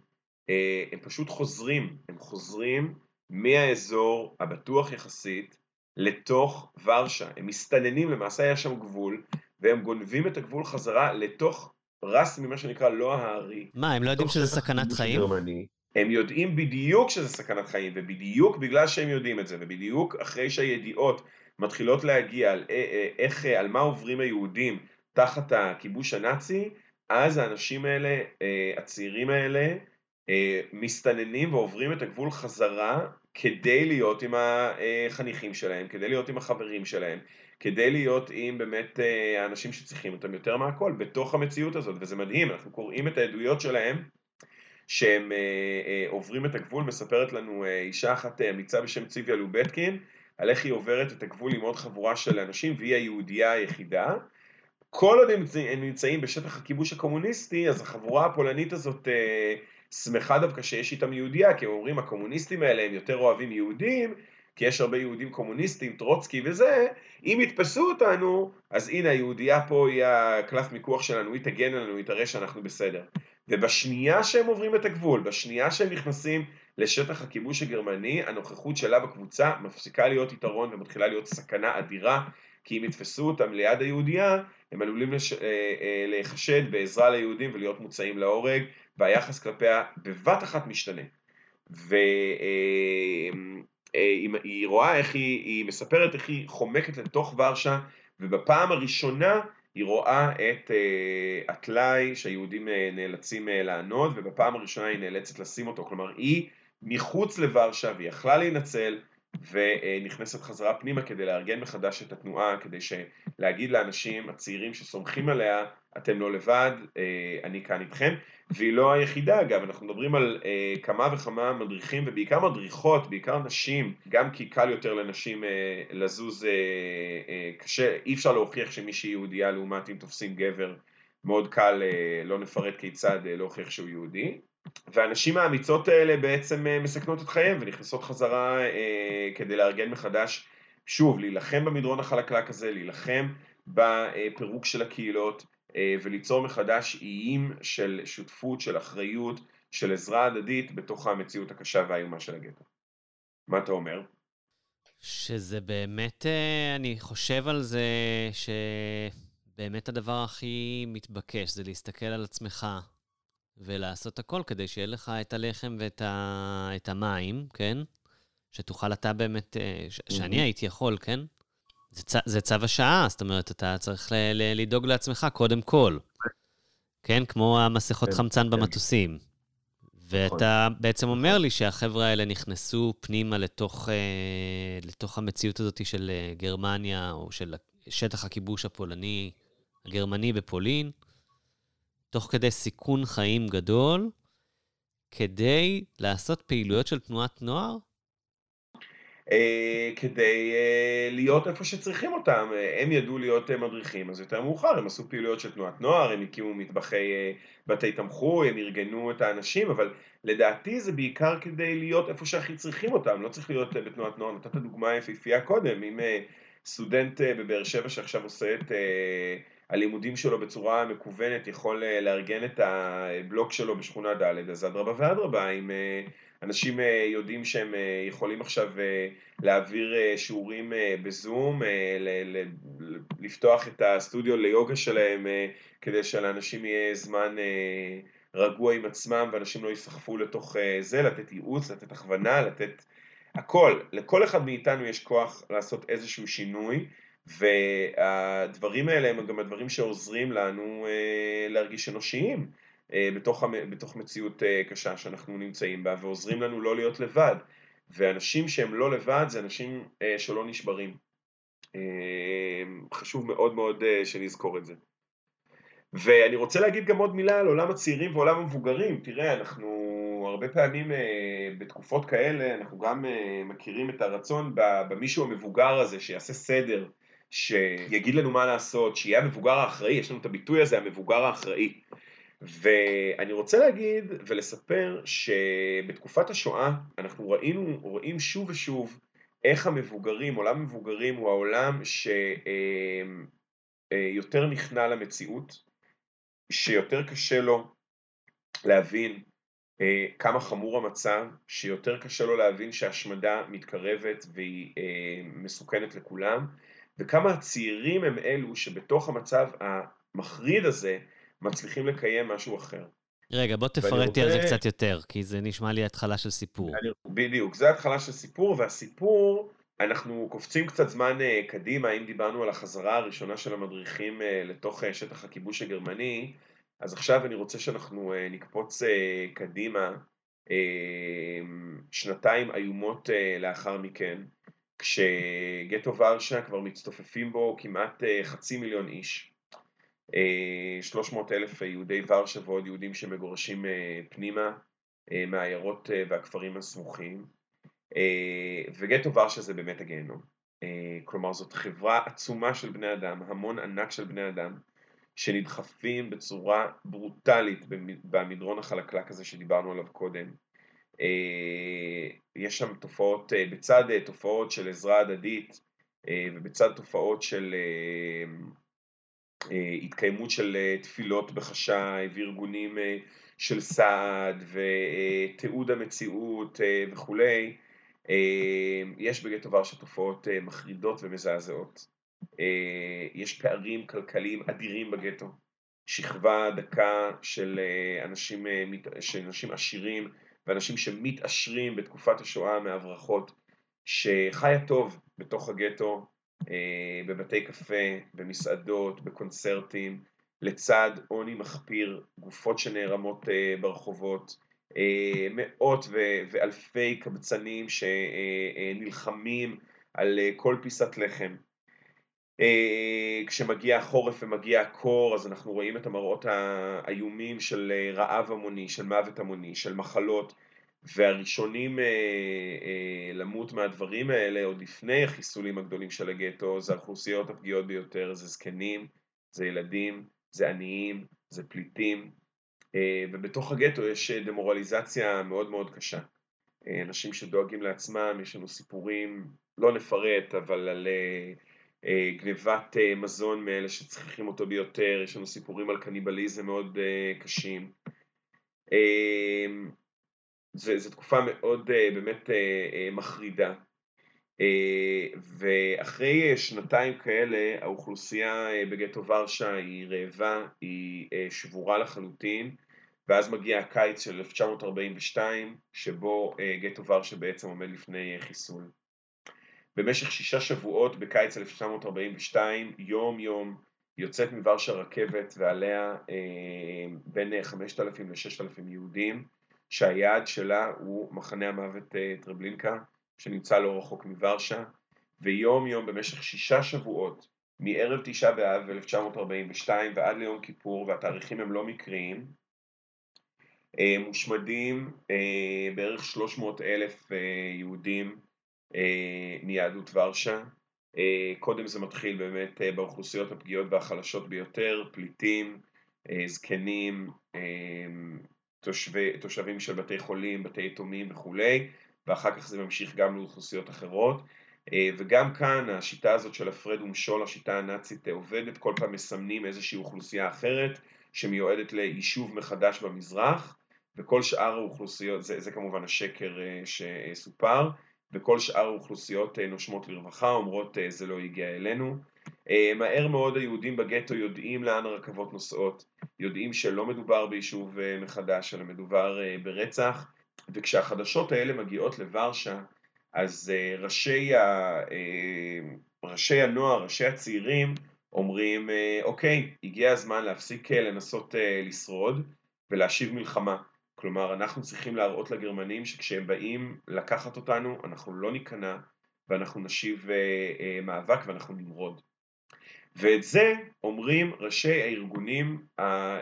אה, הם פשוט חוזרים, הם חוזרים מהאזור הבטוח יחסית לתוך ורשה, הם מסתננים, למעשה היה שם גבול, והם גונבים את הגבול חזרה לתוך רס ממה שנקרא לא הארי. מה, הם לא יודעים שזה סכנת חיים? גרמני. הם יודעים בדיוק שזה סכנת חיים, ובדיוק בגלל שהם יודעים את זה, ובדיוק אחרי שהידיעות מתחילות להגיע על, אה, אה, איך, על מה עוברים היהודים תחת הכיבוש הנאצי, אז האנשים האלה, אה, הצעירים האלה, אה, מסתננים ועוברים את הגבול חזרה כדי להיות עם החניכים שלהם, כדי להיות עם החברים שלהם, כדי להיות עם באמת אה, האנשים שצריכים אותם יותר מהכל בתוך המציאות הזאת, וזה מדהים, אנחנו קוראים את העדויות שלהם שהם אה, אה, עוברים את הגבול, מספרת לנו אה, אישה אחת אה, אמיצה בשם ציוויה לובטקין, על איך היא עוברת את הגבול עם עוד חבורה של אנשים, והיא היהודייה היחידה. כל עוד הם, נמצא- הם נמצאים בשטח הכיבוש הקומוניסטי, אז החבורה הפולנית הזאת אה, שמחה דווקא שיש איתם יהודייה, כי הם אומרים הקומוניסטים האלה הם יותר אוהבים יהודים, כי יש הרבה יהודים קומוניסטים, טרוצקי וזה, אם יתפסו אותנו, אז הנה היהודייה פה היא הקלף מיקוח שלנו, היא תגן עלינו, היא תראה שאנחנו בסדר. ובשנייה שהם עוברים את הגבול, בשנייה שהם נכנסים לשטח הכיבוש הגרמני, הנוכחות שלה בקבוצה מפסיקה להיות יתרון ומתחילה להיות סכנה אדירה, כי אם יתפסו אותם ליד היהודייה, הם עלולים לש... אה, אה, להיחשד בעזרה ליהודים ולהיות מוצאים להורג, והיחס כלפיה בבת אחת משתנה. והיא רואה איך היא, היא מספרת איך היא חומקת לתוך ורשה, ובפעם הראשונה היא רואה את אה, הטלאי שהיהודים אה, נאלצים אה, לענוד, ובפעם הראשונה היא נאלצת לשים אותו, כלומר היא מחוץ לוורשה והיא יכלה להינצל, ונכנסת חזרה פנימה כדי לארגן מחדש את התנועה, כדי להגיד לאנשים הצעירים שסומכים עליה, אתם לא לבד, אה, אני כאן איתכם, והיא לא היחידה אגב, אנחנו מדברים על אה, כמה וכמה מדריכים ובעיקר מדריכות, בעיקר נשים, גם כי קל יותר לנשים אה, לזוז קשה, אי אפשר להוכיח שמישהי יהודייה לעומת אם תופסים גבר, מאוד קל, לא נפרט כיצד להוכיח שהוא יהודי. והנשים האמיצות האלה בעצם מסכנות את חייהם ונכנסות חזרה אה, כדי לארגן מחדש, שוב, להילחם במדרון החלקלק הזה, להילחם בפירוק של הקהילות אה, וליצור מחדש איים של שותפות, של אחריות, של עזרה הדדית בתוך המציאות הקשה והאיומה של הגטו. מה אתה אומר? שזה באמת, אני חושב על זה שבאמת הדבר הכי מתבקש זה להסתכל על עצמך ולעשות הכל כדי שיהיה לך את הלחם ואת ה... את המים, כן? שתוכל אתה באמת, אה, ש... שאני הייתי יכול, כן? זה, צ... זה צו השעה, זאת אומרת, אתה צריך ל... ל... לדאוג לעצמך קודם כל. כן? כמו המסכות כן, חמצן כן. במטוסים. ואתה בעצם אומר לי שהחבר'ה האלה נכנסו פנימה לתוך, אה, לתוך המציאות הזאת של אה, גרמניה, או של שטח הכיבוש הפולני, הגרמני בפולין, תוך כדי סיכון חיים גדול, כדי לעשות פעילויות של תנועת נוער? אה, כדי אה, להיות איפה שצריכים אותם. אה, הם ידעו להיות מדריכים, אז יותר מאוחר הם עשו פעילויות של תנועת נוער, הם הקימו מטבחי בתי תמחוי, הם ארגנו את האנשים, אבל לדעתי זה בעיקר כדי להיות איפה שהכי צריכים אותם, לא צריך להיות בתנועת נוער. נתת דוגמה יפהפייה קודם, אם סטודנט בבאר שבע שעכשיו עושה את... הלימודים שלו בצורה מקוונת יכול אה, לארגן את הבלוק שלו בשכונה ד', אז אדרבה ואדרבה, אם אה, אנשים אה, יודעים שהם יכולים עכשיו להעביר שיעורים בזום, לפתוח את הסטודיו ליוגה שלהם כדי שלאנשים יהיה זמן רגוע עם עצמם ואנשים לא ייסחפו לתוך זה, לתת ייעוץ, לתת הכוונה, לתת הכל. לכל אחד מאיתנו יש כוח לעשות איזשהו שינוי. והדברים האלה הם גם הדברים שעוזרים לנו אה, להרגיש אנושיים אה, בתוך, בתוך מציאות אה, קשה שאנחנו נמצאים בה, ועוזרים לנו לא להיות לבד. ואנשים שהם לא לבד זה אנשים שלא נשברים. חשוב מאוד מאוד שנזכור את זה. ואני רוצה להגיד גם עוד מילה על עולם הצעירים ועולם המבוגרים. תראה, אנחנו הרבה פעמים בתקופות כאלה, אנחנו גם מכירים את הרצון במישהו המבוגר הזה שיעשה סדר, שיגיד לנו מה לעשות, שיהיה המבוגר האחראי, יש לנו את הביטוי הזה, המבוגר האחראי. ואני רוצה להגיד ולספר שבתקופת השואה אנחנו ראינו, רואים שוב ושוב איך המבוגרים, עולם המבוגרים הוא העולם שיותר נכנע למציאות, שיותר קשה לו להבין אה, כמה חמור המצב, שיותר קשה לו להבין שהשמדה מתקרבת והיא אה, מסוכנת לכולם, וכמה הצעירים הם אלו שבתוך המצב המחריד הזה מצליחים לקיים משהו אחר. רגע, בוא תפרט לי על זה קצת יותר, כי זה נשמע לי התחלה של סיפור. בדיוק, זה התחלה של סיפור, והסיפור, אנחנו קופצים קצת זמן אה, קדימה, אם דיברנו על החזרה הראשונה של המדריכים לתוך שטח הכיבוש הגרמני, אז עכשיו אני רוצה שאנחנו אה, נקפוץ אה, קדימה אה, שנתיים איומות לאחר מכן, כשגטו ורשה כבר מצטופפים בו כמעט חצי מיליון איש, 300 אלף יהודי ורשה ועוד יהודים שמגורשים פנימה מהעיירות והכפרים הסמוכים, וגטו ורשה זה באמת הגיהנום. כלומר זאת חברה עצומה של בני אדם, המון ענק של בני אדם, שנדחפים בצורה ברוטלית במדרון החלקלק הזה שדיברנו עליו קודם. אה, יש שם תופעות, אה, בצד אה, תופעות של עזרה הדדית ובצד תופעות של התקיימות של תפילות בחשאי וארגונים של סעד ותיעוד המציאות וכולי, יש בגטו ורשה תופעות מחרידות ומזעזעות. יש פערים כלכליים אדירים בגטו, שכבה דקה של אנשים, של אנשים עשירים ואנשים שמתעשרים בתקופת השואה מהברחות, שחיה טוב בתוך הגטו, בבתי קפה, במסעדות, בקונצרטים, לצד עוני מחפיר, גופות שנערמות ברחובות, מאות ואלפי קבצנים שנלחמים על כל פיסת לחם. אה, כשמגיע החורף ומגיע הקור אז אנחנו רואים את המראות האיומים של אה, רעב המוני, של מוות המוני, של מחלות. והראשונים אה, למות מהדברים האלה עוד לפני החיסולים הגדולים של הגטו זה האוכלוסיות הפגיעות ביותר, זה זקנים, זה ילדים, זה עניים, זה פליטים. ובתוך הגטו יש דמורליזציה מאוד מאוד קשה. אנשים שדואגים לעצמם, יש לנו סיפורים, לא נפרט, אבל על גנבת אה, מזון מאלה שצריכים אותו ביותר, יש לנו סיפורים על קניבליזם מאוד אה, קשים. זו תקופה מאוד באמת מחרידה. ואחרי שנתיים כאלה האוכלוסייה בגטו ורשה היא רעבה, היא שבורה לחלוטין, ואז מגיע הקיץ של 1942 שבו גטו ורשה בעצם עומד לפני חיסול. במשך שישה שבועות בקיץ 1942, יום יום, יוצאת מוורשה רכבת ועליה אה, בין 5,000 ל-6,000 יהודים, שהיעד שלה הוא מחנה המוות אה, טרבלינקה, שנמצא לא רחוק מוורשה, ויום יום במשך שישה שבועות, מערב תשעה באב 1942 ועד ליום כיפור, והתאריכים הם לא מקריים, אה, מושמדים אה, בערך 300 אלף אה, יהודים מיהדות ורשה. אה, קודם זה מתחיל באמת אה, באוכלוסיות הפגיעות והחלשות ביותר, פליטים, זקנים, תושבי, תושבים של בתי חולים, בתי יתומים וכולי, ואחר כך זה ממשיך גם לאוכלוסיות אחרות. וגם כאן השיטה הזאת של הפרד ומשול, השיטה הנאצית עובדת, כל פעם מסמנים איזושהי אוכלוסייה אחרת שמיועדת ליישוב מחדש במזרח, וכל שאר האוכלוסיות, זה, זה כמובן השקר שסופר, וכל שאר האוכלוסיות אה, נושמות לרווחה, אומרות אה, זה לא הגיע אלינו. אה, מהר מאוד היהודים בגטו יודעים לאן הרכבות נוסעות, יודעים שלא מדובר ביישוב מחדש, אלא מדובר ברצח, וכשהחדשות האלה מגיעות לוורשה, אז ראשי, ה... ראשי הנוער, ראשי הצעירים, אומרים, אוקיי, הגיע הזמן להפסיק לנסות לשרוד ולהשיב מלחמה. כלומר, אנחנו צריכים להראות לגרמנים שכשהם באים לקחת אותנו, אנחנו לא ניכנע ואנחנו נשיב uh, uh, מאבק ואנחנו נמרוד. ואת זה אומרים ראשי הארגונים, אה,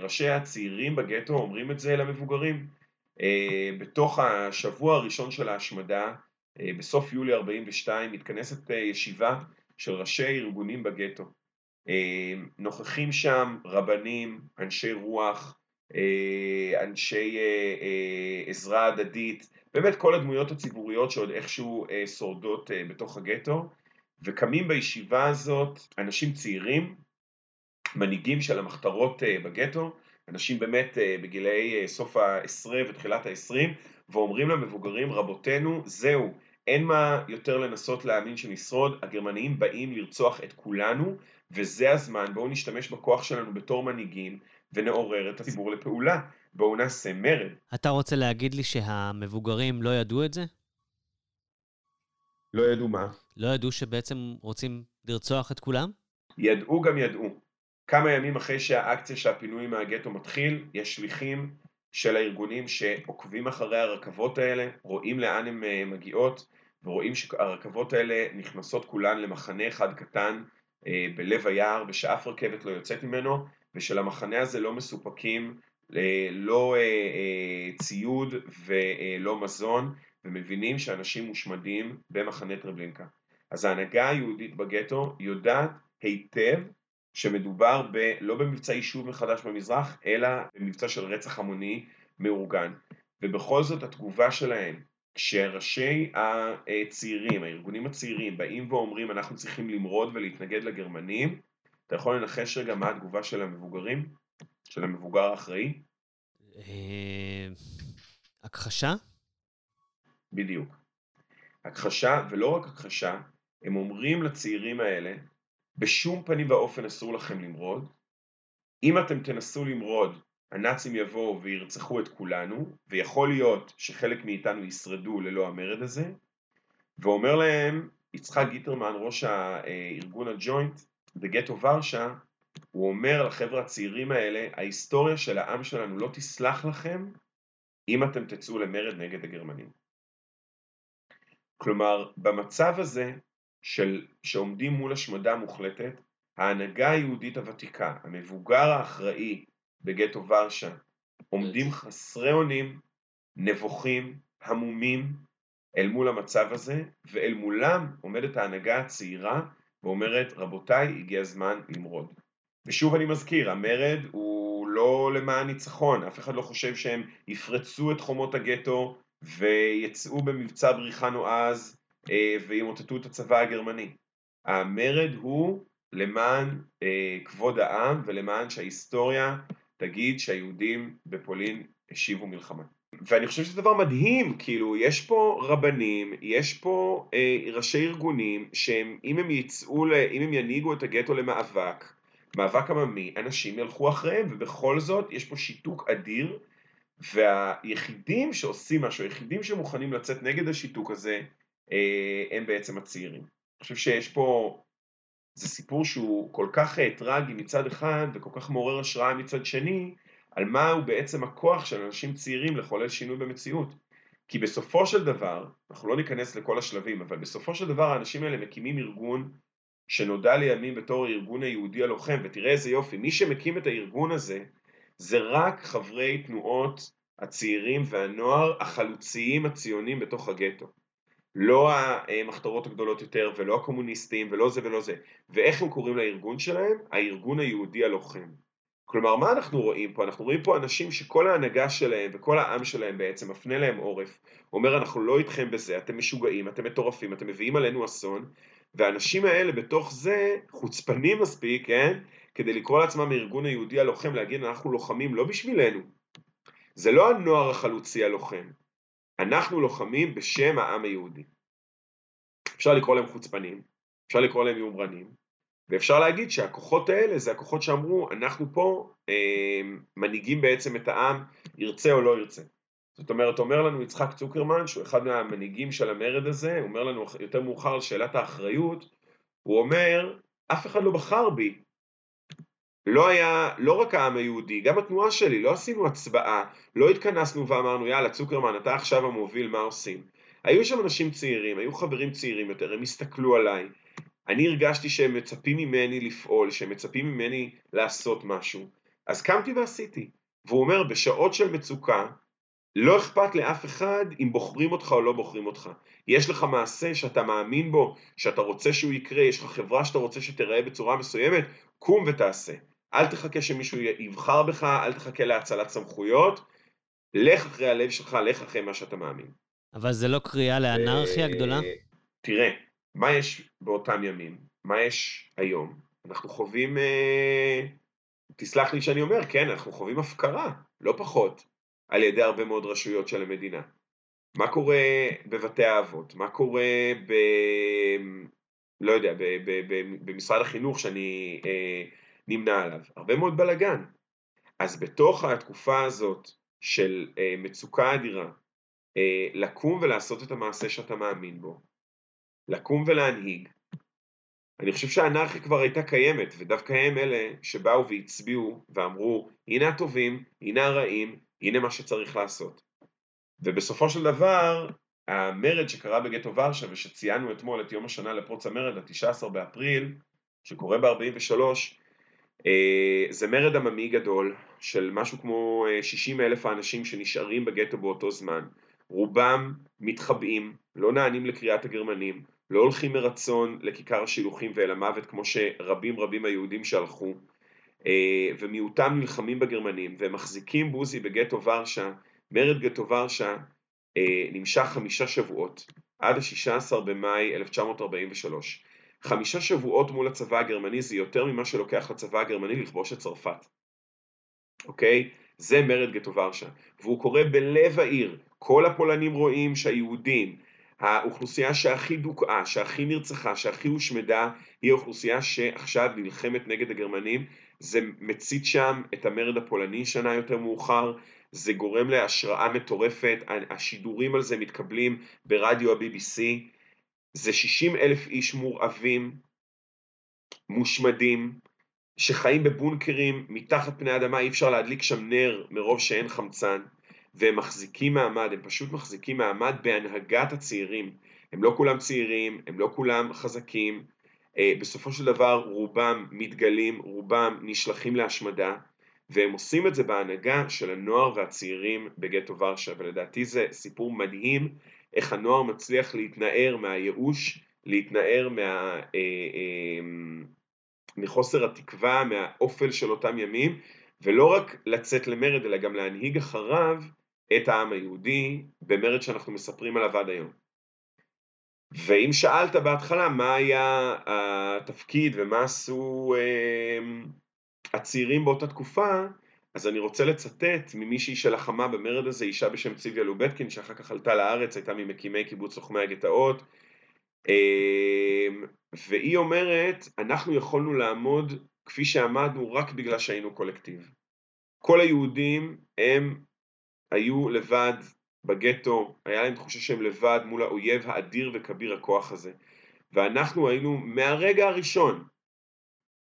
ראשי הצעירים בגטו אומרים את זה למבוגרים. אה, בתוך השבוע הראשון של ההשמדה, אה, בסוף יולי 42, מתכנסת אה, ישיבה של ראשי ארגונים בגטו. אה, נוכחים שם רבנים, אנשי רוח, אה, אנשי אה, אה, עזרה הדדית, באמת כל הדמויות הציבוריות שעוד איכשהו אה, שורדות אה, בתוך הגטו, וקמים בישיבה הזאת אנשים צעירים, מנהיגים של המחתרות אה, בגטו, אנשים באמת אה, בגילאי אה, סוף העשרה ותחילת העשרים, ואומרים למבוגרים, רבותינו, זהו, אין מה יותר לנסות להאמין שנשרוד, הגרמנים באים לרצוח את כולנו, וזה הזמן, בואו נשתמש בכוח שלנו בתור מנהיגים, ונעורר את הציבור לפעולה. בואו נעשה מרד. אתה רוצה להגיד לי שהמבוגרים לא ידעו את זה? לא ידעו מה. לא ידעו שבעצם רוצים לרצוח את כולם? ידעו גם ידעו. כמה ימים אחרי שהאקציה שהפינוי מהגטו מתחיל, יש שליחים של הארגונים שעוקבים אחרי הרכבות האלה, רואים לאן הן אה, מגיעות, ורואים שהרכבות האלה נכנסות כולן למחנה אחד קטן אה, בלב היער, ושאף רכבת לא יוצאת ממנו, ושלמחנה הזה לא מסופקים אה, לא ציוד ולא מזון, ומבינים שאנשים מושמדים במחנה טרבלינקה. אז ההנהגה היהודית בגטו יודעת היטב שמדובר ב, לא במבצע יישוב מחדש במזרח, אלא במבצע של רצח המוני מאורגן. ובכל זאת התגובה שלהם, כשראשי הצעירים, הארגונים הצעירים, באים ואומרים אנחנו צריכים למרוד ולהתנגד לגרמנים, אתה יכול לנחש רגע מה התגובה של המבוגרים? של המבוגר האחראי? אה, הכחשה? בדיוק. הכחשה, ולא רק הכחשה, הם אומרים לצעירים האלה, בשום פנים ואופן אסור לכם למרוד. אם אתם תנסו למרוד, הנאצים יבואו וירצחו את כולנו, ויכול להיות שחלק מאיתנו ישרדו ללא המרד הזה. ואומר להם, יצחק גיטרמן, ראש הארגון הג'וינט בגטו ורשה, הוא אומר לחבר'ה הצעירים האלה, ההיסטוריה של העם שלנו לא תסלח לכם אם אתם תצאו למרד נגד הגרמנים. כלומר, במצב הזה של, שעומדים מול השמדה מוחלטת, ההנהגה היהודית הוותיקה, המבוגר האחראי בגטו ורשה, עומדים חסרי אונים, נבוכים, המומים, אל מול המצב הזה, ואל מולם עומדת ההנהגה הצעירה ואומרת, רבותיי, הגיע הזמן למרוד. ושוב אני מזכיר, המרד הוא לא למען ניצחון, אף אחד לא חושב שהם יפרצו את חומות הגטו ויצאו במבצע בריחה נועז אה, וימוטטו את הצבא הגרמני. המרד הוא למען אה, כבוד העם ולמען שההיסטוריה תגיד שהיהודים בפולין השיבו מלחמה. ואני חושב שזה דבר מדהים, כאילו, יש פה רבנים, יש פה אה, ראשי ארגונים, שהם, אם הם יצאו, אם הם ינהיגו את הגטו למאבק, מאבק עממי, אנשים ילכו אחריהם, ובכל זאת יש פה שיתוק אדיר, והיחידים שעושים משהו, היחידים שמוכנים לצאת נגד השיתוק הזה, אה, הם בעצם הצעירים. אני חושב שיש פה, זה סיפור שהוא כל כך אה, טרגי מצד אחד, וכל כך מעורר השראה מצד שני, על מה הוא בעצם הכוח של אנשים צעירים לחולל שינוי במציאות. כי בסופו של דבר, אנחנו לא ניכנס לכל השלבים, אבל בסופו של דבר האנשים האלה מקימים ארגון שנודע לימים בתור הארגון היהודי הלוחם, ותראה איזה יופי, מי שמקים את הארגון הזה, זה רק חברי תנועות הצעירים והנוער החלוציים הציונים בתוך הגטו. לא המחתרות הגדולות יותר, ולא הקומוניסטים, ולא זה ולא זה. ואיך הם קוראים לארגון שלהם? הארגון היהודי הלוחם. כלומר, מה אנחנו רואים פה? אנחנו רואים פה אנשים שכל ההנהגה שלהם וכל העם שלהם בעצם מפנה להם עורף, אומר אנחנו לא איתכם בזה, אתם משוגעים, אתם מטורפים, אתם מביאים עלינו אסון, והאנשים האלה בתוך זה חוצפנים מספיק, כן? כדי לקרוא לעצמם הארגון היהודי הלוחם, להגיד אנחנו לוחמים לא בשבילנו. זה לא הנוער החלוצי הלוחם. אנחנו לוחמים בשם העם היהודי. אפשר לקרוא להם חוצפנים, אפשר לקרוא להם יומרנים, ואפשר להגיד שהכוחות האלה זה הכוחות שאמרו, אנחנו פה אה, מנהיגים בעצם את העם, ירצה או לא ירצה. זאת אומרת, אומר לנו יצחק צוקרמן, שהוא אחד מהמנהיגים של המרד הזה, אומר לנו יותר מאוחר על שאלת האחריות, הוא אומר, אף אחד לא בחר בי. לא היה, לא רק העם היהודי, גם התנועה שלי, לא עשינו הצבעה, לא התכנסנו ואמרנו, יאללה, צוקרמן, אתה עכשיו המוביל, מה עושים? היו שם אנשים צעירים, היו חברים צעירים יותר, הם הסתכלו עליי. אני הרגשתי שהם מצפים ממני לפעול, שהם מצפים ממני לעשות משהו, אז קמתי ועשיתי. והוא אומר, בשעות של מצוקה, לא אכפת לאף אחד אם בוחרים אותך או לא בוחרים אותך. יש לך מעשה שאתה מאמין בו, שאתה רוצה שהוא יקרה, יש לך חברה שאתה רוצה שתיראה בצורה מסוימת, קום ותעשה. אל תחכה שמישהו יבחר בך, אל תחכה להצלת סמכויות, לך אחרי הלב שלך, לך אחרי מה שאתה מאמין. אבל זה לא קריאה לאנרכיה אה, גדולה? תראה, מה יש באותם ימים? מה יש היום? אנחנו חווים, אה, תסלח לי שאני אומר, כן, אנחנו חווים הפקרה, לא פחות, על ידי הרבה מאוד רשויות של המדינה. מה קורה בבתי האבות? מה קורה ב... לא יודע, ב, ב, ב, במשרד החינוך שאני אה, נמנה עליו? הרבה מאוד בלאגן. אז בתוך התקופה הזאת של אה, מצוקה אדירה, אה, לקום ולעשות את המעשה שאתה מאמין בו, לקום ולהנהיג, אני חושב שהאנרכיה כבר הייתה קיימת, ודווקא הם אלה שבאו והצביעו ואמרו, הנה הטובים, הנה הרעים, הנה מה שצריך לעשות. ובסופו של דבר, המרד שקרה בגטו ורשה ושציינו אתמול את יום השנה לפרוץ המרד, ה-19 באפריל, שקורה ב-43, אה, זה מרד עממי גדול של משהו כמו 60 אה, אלף האנשים שנשארים בגטו באותו זמן. רובם מתחבאים, לא נענים לקריאת הגרמנים, לא הולכים מרצון לכיכר השילוחים ואל המוות כמו שרבים רבים היהודים שהלכו, אה, ומיעוטם נלחמים בגרמנים והם מחזיקים בוזי בגטו ורשה, מרד גטו ורשה נמשך חמישה שבועות, עד ה-16 במאי 1943. חמישה שבועות מול הצבא הגרמני זה יותר ממה שלוקח לצבא הגרמני לכבוש את צרפת. אוקיי? זה מרד גטו ורשה. והוא קורה בלב העיר. כל הפולנים רואים שהיהודים, האוכלוסייה שהכי דוכאה, שהכי נרצחה, שהכי הושמדה, היא האוכלוסייה שעכשיו נלחמת נגד הגרמנים. זה מצית שם את המרד הפולני שנה יותר מאוחר, זה גורם להשראה מטורפת, השידורים על זה מתקבלים ברדיו ה-BBC, זה 60 אלף איש מורעבים, מושמדים, שחיים בבונקרים מתחת פני האדמה, אי אפשר להדליק שם נר מרוב שאין חמצן, והם מחזיקים מעמד, הם פשוט מחזיקים מעמד בהנהגת הצעירים. הם לא כולם צעירים, הם לא כולם חזקים, אה, בסופו של דבר רובם מתגלים, רובם נשלחים להשמדה, והם עושים את זה בהנהגה של הנוער והצעירים בגטו ורשה, ולדעתי זה סיפור מדהים איך הנוער מצליח להתנער מהייאוש, להתנער מה, אה, אה, מחוסר התקווה, מהאופל של אותם ימים, ולא רק לצאת למרד, אלא גם להנהיג אחריו את העם היהודי במרד שאנחנו מספרים עליו עד היום. ואם שאלת בהתחלה מה היה התפקיד ומה עשו אה, הצעירים באותה תקופה, אז אני רוצה לצטט ממישהי שלחמה במרד הזה, אישה בשם ציוויה לובטקין, שאחר כך עלתה לארץ, הייתה ממקימי קיבוץ לוחמי הגטאות, אמ, והיא אומרת, אנחנו יכולנו לעמוד כפי שעמדנו רק בגלל שהיינו קולקטיב. כל היהודים הם היו לבד בגטו, היה להם תחושה שהם לבד מול האויב האדיר וכביר הכוח הזה. ואנחנו היינו מהרגע הראשון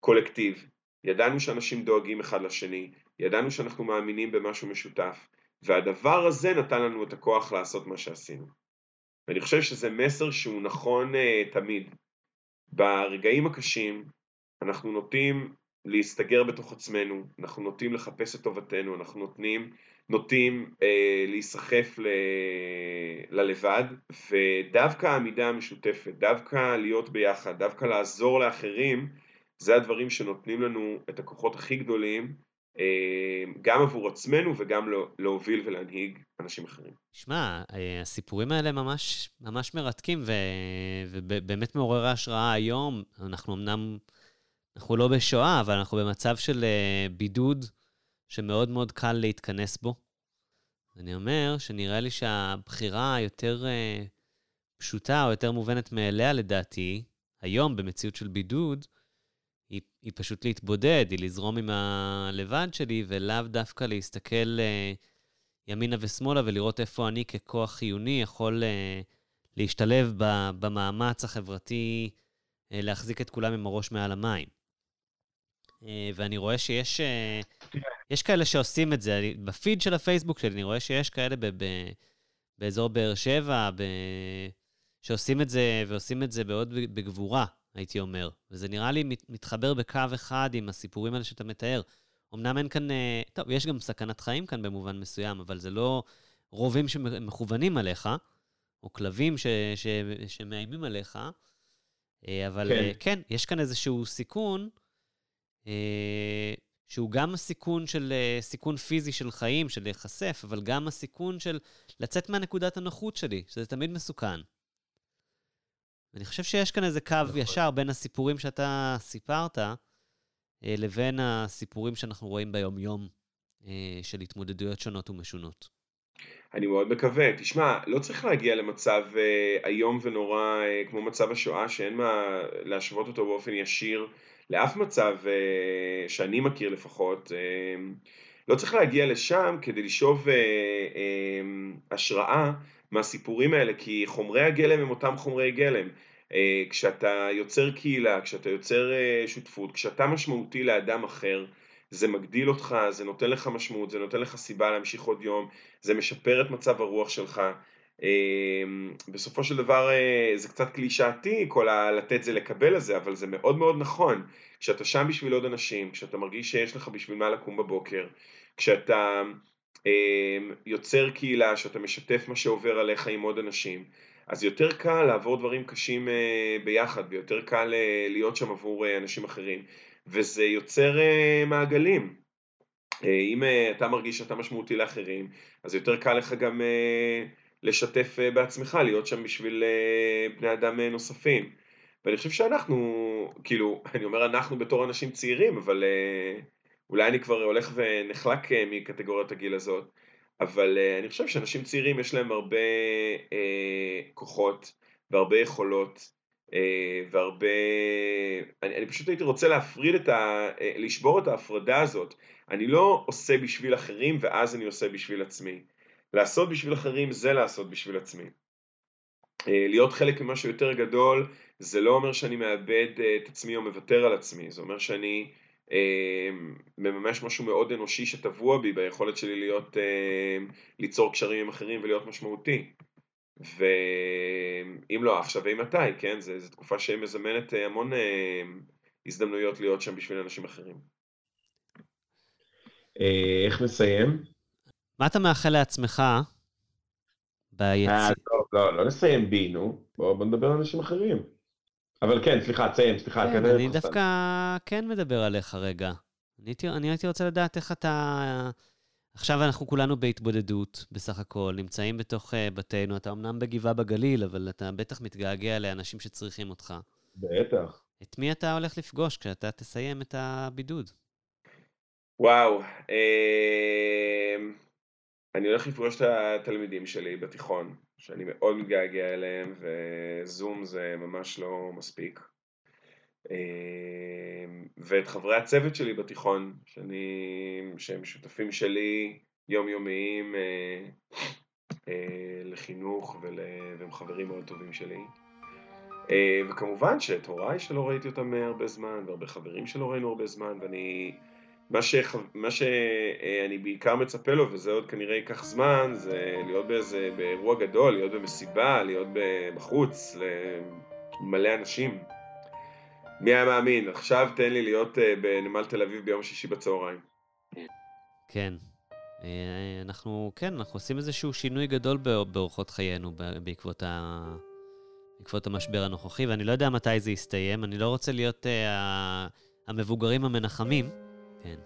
קולקטיב. ידענו שאנשים דואגים אחד לשני, ידענו שאנחנו מאמינים במשהו משותף, והדבר הזה נתן לנו את הכוח לעשות מה שעשינו. ואני חושב שזה מסר שהוא נכון uh, תמיד. ברגעים הקשים אנחנו נוטים להסתגר בתוך עצמנו, אנחנו נוטים לחפש את טובתנו, אנחנו נוטים, נוטים אה, להיסחף ל... ללבד, ודווקא העמידה המשותפת, דווקא להיות ביחד, דווקא לעזור לאחרים, זה הדברים שנותנים לנו את הכוחות הכי גדולים אה, גם עבור עצמנו וגם להוביל ולהנהיג אנשים אחרים. שמע, אה, הסיפורים האלה ממש, ממש מרתקים ו... ובאמת מעוררי השראה היום. אנחנו אמנם, אנחנו לא בשואה, אבל אנחנו במצב של אה, בידוד שמאוד מאוד קל להתכנס בו. אני אומר שנראה לי שהבחירה היותר פשוטה או יותר מובנת מאליה, לדעתי, היום במציאות של בידוד, היא, היא פשוט להתבודד, היא לזרום עם הלבד שלי, ולאו דווקא להסתכל uh, ימינה ושמאלה ולראות איפה אני ככוח חיוני יכול uh, להשתלב ב, במאמץ החברתי uh, להחזיק את כולם עם הראש מעל המים. Uh, ואני רואה שיש uh, יש כאלה שעושים את זה. אני, בפיד של הפייסבוק שלי אני רואה שיש כאלה ב, ב, באזור באר שבע, ב, שעושים את זה, ועושים את זה מאוד בגבורה. הייתי אומר. וזה נראה לי מת- מתחבר בקו אחד עם הסיפורים האלה שאתה מתאר. אמנם אין כאן, אה, טוב, יש גם סכנת חיים כאן במובן מסוים, אבל זה לא רובים שמכוונים עליך, או כלבים ש, ש, שמאיימים עליך, אה, אבל כן. כן. כן, יש כאן איזשהו סיכון, אה, שהוא גם הסיכון של אה, סיכון פיזי של חיים, של להיחשף, אבל גם הסיכון של לצאת מהנקודת הנוחות שלי, שזה תמיד מסוכן. אני חושב שיש כאן איזה קו נכון. ישר בין הסיפורים שאתה סיפרת, אה, לבין הסיפורים שאנחנו רואים ביום-יום אה, של התמודדויות שונות ומשונות. אני מאוד מקווה. תשמע, לא צריך להגיע למצב איום ונורא כמו מצב השואה, שאין מה להשוות אותו באופן ישיר לאף מצב אה, שאני מכיר לפחות. אה, לא צריך להגיע לשם כדי לשאוב אה, אה, השראה מהסיפורים האלה, כי חומרי הגלם הם אותם חומרי גלם. כשאתה יוצר קהילה, כשאתה יוצר שותפות, כשאתה משמעותי לאדם אחר, זה מגדיל אותך, זה נותן לך משמעות, זה נותן לך סיבה להמשיך עוד יום, זה משפר את מצב הרוח שלך. אה, בסופו של דבר אה, זה קצת קלישאתי כל הלתת זה לקבל הזה, אבל זה מאוד מאוד נכון. כשאתה שם בשביל עוד אנשים, כשאתה מרגיש שיש לך בשביל מה לקום בבוקר, כשאתה אה, יוצר קהילה, שאתה משתף מה שעובר עליך עם עוד אנשים, אז יותר קל לעבור דברים קשים אה, ביחד, ויותר קל אה, להיות שם עבור אנשים אחרים. וזה יוצר מעגלים. אם אתה מרגיש שאתה משמעותי לאחרים, אז יותר קל לך גם לשתף uh, בעצמך, להיות שם בשביל uh, בני אדם uh, נוספים. ואני חושב שאנחנו, כאילו, אני אומר אנחנו בתור אנשים צעירים, אבל אולי אני כבר הולך ונחלק מקטגוריית הגיל הזאת, אבל אני חושב שאנשים צעירים יש להם הרבה uh, כוחות והרבה יכולות. אה, והרבה... אני, אני פשוט הייתי רוצה להפריד את ה... אה, לשבור את ההפרדה הזאת. אני לא עושה בשביל אחרים ואז אני עושה בשביל עצמי. לעשות בשביל אחרים זה לעשות בשביל עצמי. אה, להיות חלק ממשהו יותר גדול זה לא אומר שאני מאבד את עצמי או מוותר על עצמי, זה אומר שאני מממש משהו מאוד אנושי שטבוע בי ביכולת שלי להיות, ליצור קשרים עם אחרים ולהיות משמעותי. ואם לא עכשיו ואם מתי, כן? זו תקופה שמזמנת המון אה, הזדמנויות להיות שם בשביל אנשים אחרים. אה, איך נסיים? מה אתה מאחל לעצמך אה, ביציאה? טוב, לא, לא נסיים בי, נו. בואו בוא נדבר על אנשים אחרים. אבל כן, סליחה, תסיים, סליחה. כן, כנראה אני. דווקא כן מדבר עליך רגע. אני הייתי- אני הייתי רוצה לדעת איך אתה... עכשיו אנחנו כולנו בהתבודדות, בסך הכל, נמצאים בתוך uh, בתינו. אתה אמנם בגבעה בגליל, אבל אתה בטח מתגעגע לאנשים שצריכים אותך. בטח. את מי אתה הולך לפגוש כשאתה תסיים את הבידוד? וואו, אה, אני הולך לפגוש את התלמידים שלי בתיכון, שאני מאוד מתגעגע אליהם, וזום זה ממש לא מספיק. אה, ואת חברי הצוות שלי בתיכון, שאני, שהם שותפים שלי יומיומיים אה, אה, לחינוך ול, והם חברים מאוד טובים שלי. אה, וכמובן שאת הוריי שלא ראיתי אותם הרבה זמן, והרבה חברים שלא ראינו הרבה זמן, ואני... מה, שח... מה שאני בעיקר מצפה לו, וזה עוד כנראה ייקח זמן, זה להיות באיזה, באירוע גדול, להיות במסיבה, להיות בחוץ, למלא אנשים. מי היה מאמין? עכשיו תן לי להיות אה, בנמל תל אביב ביום שישי בצהריים. כן. אה, אנחנו, כן, אנחנו עושים איזשהו שינוי גדול בא- באורחות חיינו בעקבות, ה... בעקבות המשבר הנוכחי, ואני לא יודע מתי זה יסתיים. אני לא רוצה להיות uh, המבוגרים המנחמים. כן.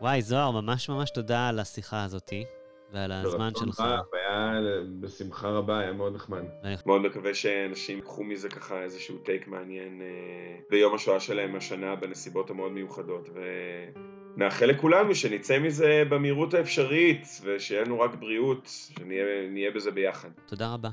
וואי, זוהר, ממש ממש תודה על השיחה הזאתי ועל הזמן ברצון שלך. היה בשמחה רבה, היה מאוד נחמד. מאוד מקווה שאנשים ייקחו מזה ככה איזשהו טייק מעניין אה, ביום השואה שלהם השנה בנסיבות המאוד מיוחדות ונאחל לכולנו שנצא מזה במהירות האפשרית ושיהיה לנו רק בריאות, שנהיה נהיה בזה ביחד. תודה רבה.